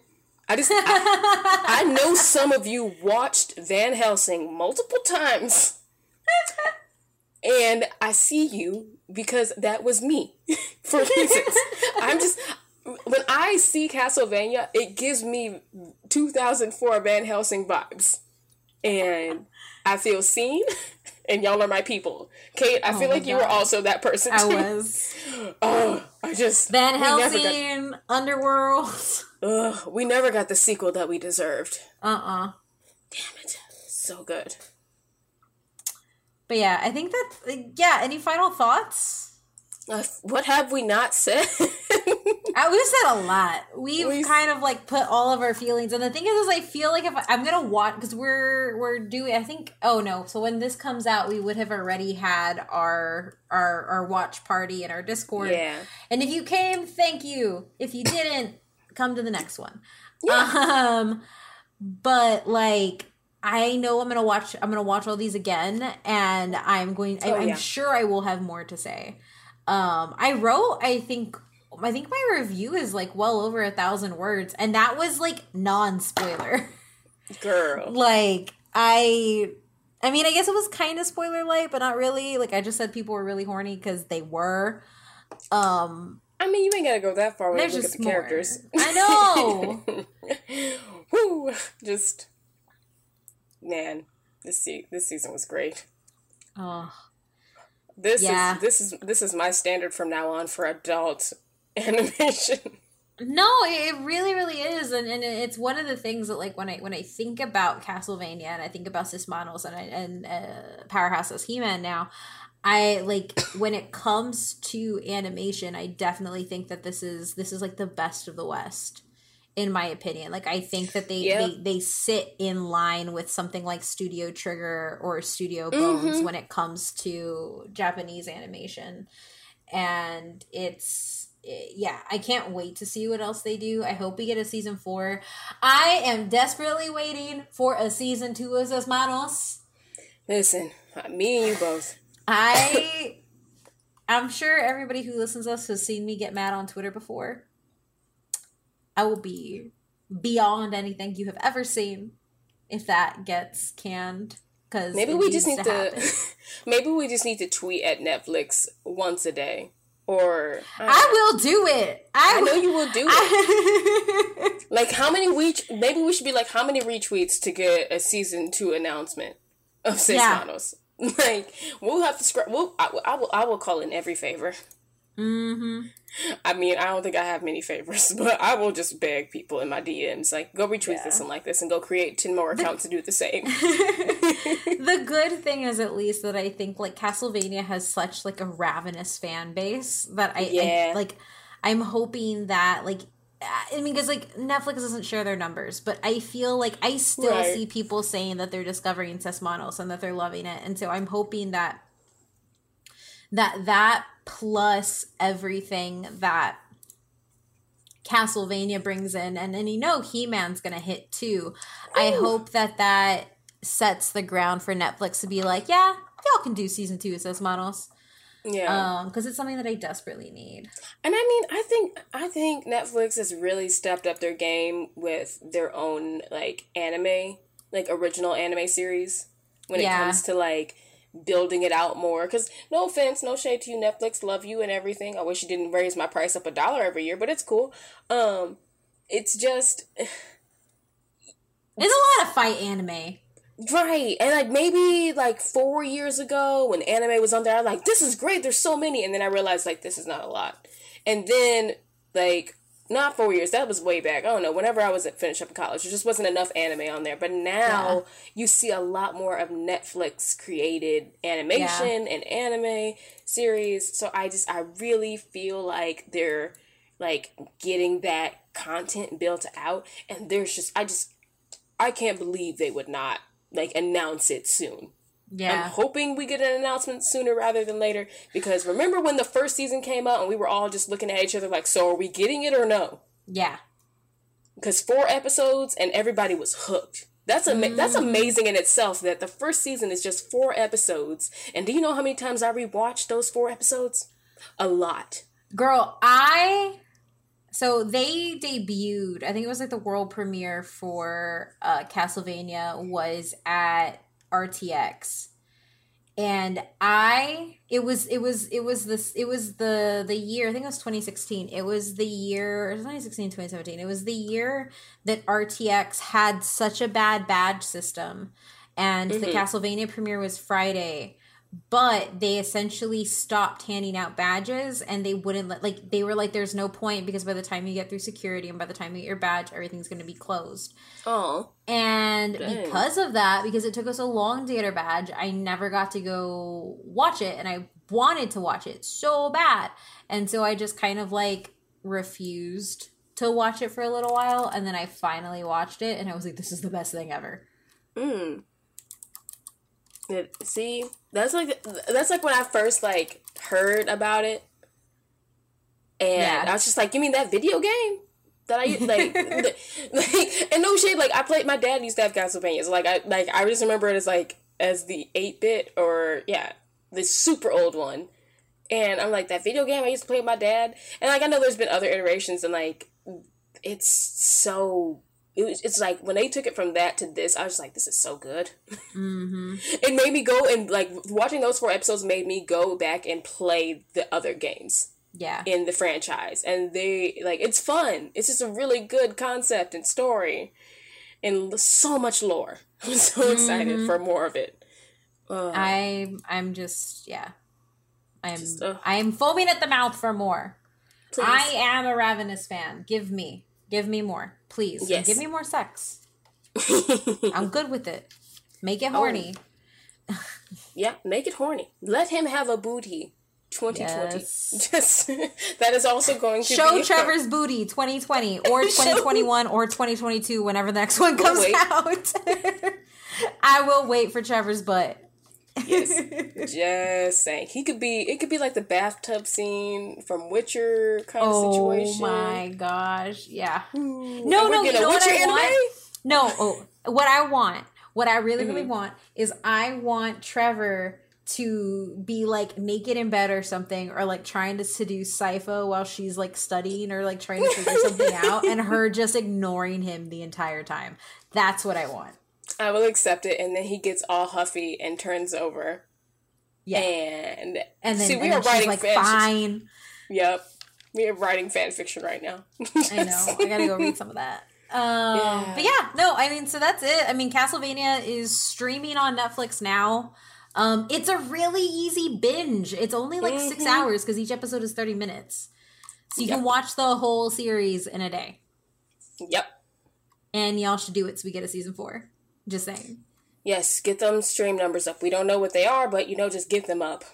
I just I, I know some of you watched Van Helsing multiple times. [LAUGHS] and I see you because that was me [LAUGHS] for reasons. I'm just when I see Castlevania, it gives me 2004 Van Helsing vibes, and I feel seen. [LAUGHS] And y'all are my people, Kate. I oh feel like God. you were also that person. Too. I was. [LAUGHS] oh, I just Van Helsing got, Underworld. Ugh, we never got the sequel that we deserved. Uh uh-uh. uh Damn it, so good. But yeah, I think that yeah. Any final thoughts? Uh, what have we not said? [LAUGHS] uh, we've said a lot. We've we kind of like put all of our feelings, and the thing is, is I feel like if I, am gonna watch because we're we're doing. I think. Oh no! So when this comes out, we would have already had our our our watch party and our Discord. Yeah. And if you came, thank you. If you didn't, come to the next one. Yeah. Um, but like I know I'm gonna watch. I'm gonna watch all these again, and I'm going. Oh, I, am yeah. sure I will have more to say. Um, I wrote, I think, I think my review is like well over a thousand words, and that was like non spoiler. [LAUGHS] Girl, like I, I mean, I guess it was kind of spoiler light, but not really. Like I just said, people were really horny because they were. Um, I mean, you ain't gotta go that far when you look at the more. characters. I know. [LAUGHS] Whoo! Just man, this se- this season was great. Oh. This yeah. is this is this is my standard from now on for adult [LAUGHS] animation. No, it really, really is, and, and it's one of the things that like when I when I think about Castlevania and I think about Seis Manos and I, and uh, Powerhouse as He Man now, I like [COUGHS] when it comes to animation, I definitely think that this is this is like the best of the West in my opinion. Like I think that they yeah. they, they sit in line with something like Studio Trigger or Studio Bones mm-hmm. when it comes to Japanese animation. And it's yeah, I can't wait to see what else they do. I hope we get a season 4. I am desperately waiting for a season 2 of Seis Manos. Listen, me and you both. I [LAUGHS] I'm sure everybody who listens to us has seen me get mad on Twitter before. I will be beyond anything you have ever seen if that gets canned. Because maybe we just need to, to [LAUGHS] maybe we just need to tweet at Netflix once a day. Or uh, I will do it. I, I know you will do it. [LAUGHS] like how many we maybe we should be like how many retweets to get a season two announcement of Seis yeah. Manos. [LAUGHS] Like we'll have to scrap. We'll I, I will I will call in every favor. Mm-hmm. I mean, I don't think I have many favorites, [LAUGHS] but I will just beg people in my DMs, like, go retweet yeah. this and like this and go create 10 more accounts the, to do the same. [LAUGHS] the good thing is, at least, that I think, like, Castlevania has such, like, a ravenous fan base that I, yeah. I like, I'm hoping that, like, I mean, because like Netflix doesn't share their numbers, but I feel like I still right. see people saying that they're discovering Seis Manos and that they're loving it, and so I'm hoping that that that plus everything that Castlevania brings in, and then you know He Man's gonna hit too. Ooh. I hope that that sets the ground for Netflix to be like, yeah, y'all can do season two of models. Yeah. Um, because it's something that I desperately need. And I mean, I think I think Netflix has really stepped up their game with their own like anime, like original anime series when yeah. it comes to like building it out more. Because no offense, no shade to you, Netflix, love you and everything. I wish you didn't raise my price up a dollar every year, but it's cool. Um, it's just. There's a lot of fight anime. Right. And like maybe like four years ago when anime was on there, I was like, this is great, there's so many. And then I realized like this is not a lot. And then like not four years. That was way back. I don't know. Whenever I was at finish up in college, there just wasn't enough anime on there. But now yeah. you see a lot more of Netflix created animation yeah. and anime series. So I just I really feel like they're like getting that content built out, and there's just I just I can't believe they would not like announce it soon. Yeah. I'm hoping we get an announcement sooner rather than later because remember when the first season came out and we were all just looking at each other like, so are we getting it or no? Yeah. Because four episodes and everybody was hooked. That's ama- mm. that's amazing in itself that the first season is just four episodes. And do you know how many times I rewatched those four episodes? A lot. Girl, I so they debuted, I think it was like the world premiere for uh Castlevania was at RTX and i it was it was it was this it was the the year i think it was 2016 it was the year 2016 2017 it was the year that rtx had such a bad badge system. And mm-hmm. the castlevania premiere was friday but they essentially stopped handing out badges and they wouldn't let like they were like there's no point because by the time you get through security and by the time you get your badge everything's going to be closed oh and dang. because of that because it took us a long to get our badge i never got to go watch it and i wanted to watch it so bad and so i just kind of like refused to watch it for a little while and then i finally watched it and i was like this is the best thing ever mm. It, see, that's like that's like when I first like heard about it, and yeah. I was just like, "You mean that video game?" That I [LAUGHS] like, like, and no shade. Like I played. My dad used to have Castlevania. So like I like I just remember it as like as the eight bit or yeah, the super old one. And I'm like that video game I used to play with my dad. And like I know there's been other iterations and like it's so it was, it's like when they took it from that to this, I was like, this is so good. Mm-hmm. [LAUGHS] it made me go and like watching those four episodes made me go back and play the other games. Yeah. In the franchise. And they like it's fun. It's just a really good concept and story. And so much lore. [LAUGHS] I'm so mm-hmm. excited for more of it. Uh, I I'm just yeah. I'm just, uh, I am foaming at the mouth for more. Please. I am a Ravenous fan. Give me. Give me more, please. Yes. give me more sex. [LAUGHS] I'm good with it. Make it oh. horny. Oh. yeah, make it horny. Let him have a booty. 2020. Yes. [LAUGHS] Just that is also going to show Trevor's booty 2020 or [LAUGHS] 2021 or 2022 whenever the next one comes out. I will wait for Trevor's butt. Yes, [LAUGHS] just saying. He could be. It could be like the bathtub scene from Witcher kind oh, of situation. Oh my gosh! Yeah. No, no. You know what I anime? want? No. Oh, what I want. What I really, mm-hmm. really want is I want Trevor to be like naked in bed or something, or like trying to seduce Sypha while she's like studying or like trying to figure something out, and [LAUGHS] her just ignoring him the entire time. That's what I want. I will accept it, and then he gets all huffy and turns over. Yeah, and and then, see, we are writing like, fan fine. Yep, we are writing fan fiction right now. [LAUGHS] I know. I gotta go read some of that. Um, yeah. But yeah, no, I mean, so that's it. I mean, Castlevania is streaming on Netflix now. Um, it's a really easy binge. It's only like mm-hmm. six hours because each episode is 30 minutes. So you yep. can watch the whole series in a day. Yep. And y'all should do it so we get a season four. Just saying. Yes, get them stream numbers up. We don't know what they are, but you know, just get them up.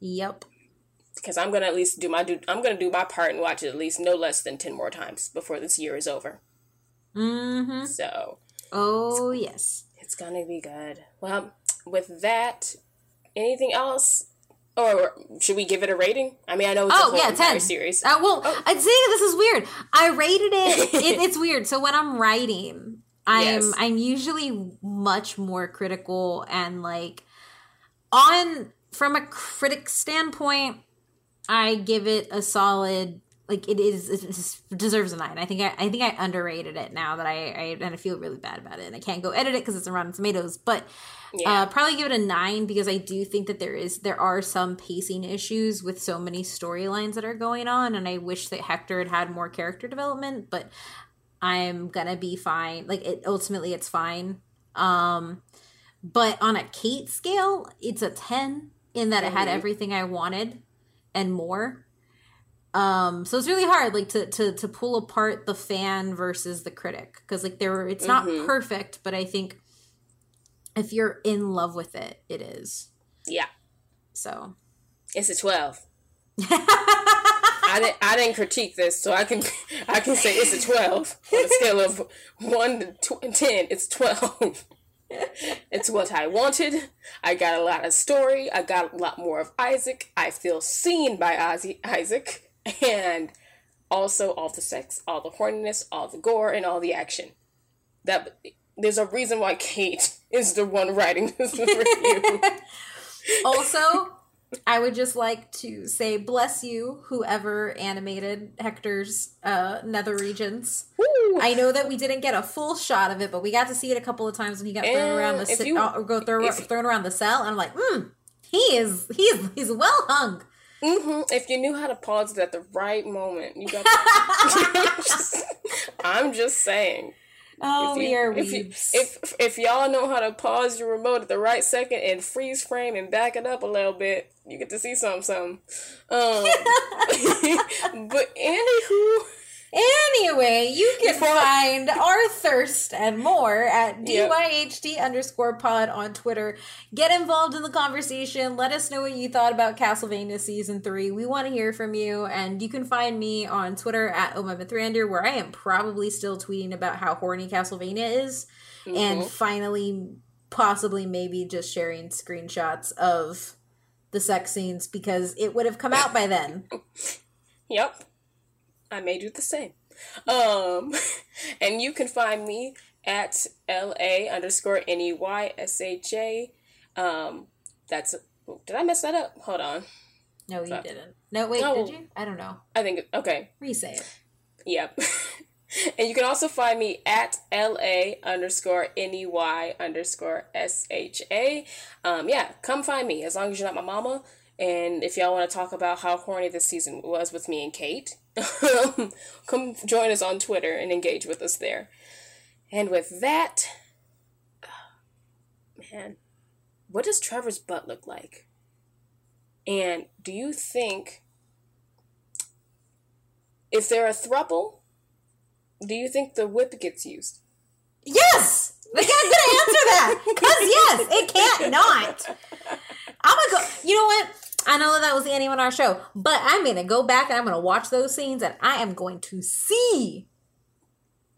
Yep. Because I'm gonna at least do my do. I'm gonna do my part and watch it at least no less than ten more times before this year is over. Mm-hmm. So. Oh yes. It's gonna be good. Well, with that, anything else? Or should we give it a rating? I mean, I know it's oh, a yeah, 10. series. Uh, well, oh. I'd say this is weird. I rated it, [LAUGHS] it. It's weird. So when I'm writing, I'm yes. I'm usually much more critical and like on from a critic standpoint, I give it a solid like it is it deserves a nine. I think I, I think I underrated it now that I, I and I feel really bad about it and I can't go edit it because it's Rotten Tomatoes, but yeah. uh, probably give it a nine because I do think that there is there are some pacing issues with so many storylines that are going on, and I wish that Hector had had more character development, but I'm gonna be fine. Like it ultimately, it's fine. Um, but on a Kate scale, it's a ten in that mm-hmm. it had everything I wanted and more um so it's really hard like to to to pull apart the fan versus the critic because like there it's not mm-hmm. perfect but i think if you're in love with it it is yeah so it's a 12 [LAUGHS] I didn't I didn't critique this, so I can [LAUGHS] I can say it's a twelve on a scale of one to tw- ten. It's twelve. [LAUGHS] it's what I wanted. I got a lot of story. I got a lot more of Isaac. I feel seen by Oscar Isaac and also all the sex, all the horniness, all the gore, and all the action. That there's a reason why Kate [LAUGHS] is the one writing this review. also, I would just like to say bless you, whoever animated Hector's uh, nether regions. Woo. I know that we didn't get a full shot of it, but we got to see it a couple of times when he got thrown around the si- you, uh, go throw, thrown around the cell, and I'm like, hmm, he is he's he's well hung. Mm-hmm. If you knew how to pause it at the right moment, you got. [LAUGHS] [LAUGHS] I'm just saying. Oh, if you, we are if, you, if if y'all know how to pause your remote at the right second and freeze frame and back it up a little bit, you get to see something. Something. Um, [LAUGHS] but anywho. Anyway, you can find our thirst and more at DYHD yep. underscore pod on Twitter. Get involved in the conversation. Let us know what you thought about Castlevania season three. We want to hear from you. And you can find me on Twitter at Omemithrander, where I am probably still tweeting about how horny Castlevania is. Mm-hmm. And finally, possibly maybe just sharing screenshots of the sex scenes because it would have come out by then. [LAUGHS] yep. I may do the same. Um, [LAUGHS] and you can find me at LA underscore N E Y S H A. Um, that's, did I mess that up? Hold on. No, you so, didn't. No, wait, did you? I don't know. I think, okay. Resay it. Yep. [LAUGHS] and you can also find me at LA underscore N E Y underscore S H A. Um, yeah, come find me as long as you're not my mama. And if y'all want to talk about how horny this season was with me and Kate, [LAUGHS] come join us on Twitter and engage with us there. And with that, oh, man, what does Trevor's butt look like? And do you think if they're a thruple, do you think the whip gets used? Yes! We can't answer that! Because yes, it can't not. I'm gonna go. You know what? I know that, that was the ending of our show, but I'm gonna go back and I'm gonna watch those scenes and I am going to see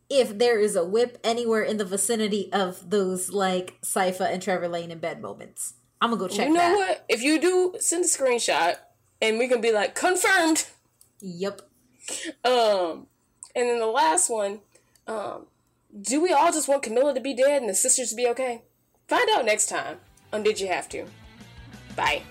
if there is a whip anywhere in the vicinity of those like Sypha and Trevor Lane in bed moments. I'm gonna go check. You know that. what? If you do, send a screenshot and we can be like confirmed. Yep. Um, and then the last one, um, do we all just want Carmilla to be dead and the sisters to be okay? Find out next time on Did You Have to? Bye.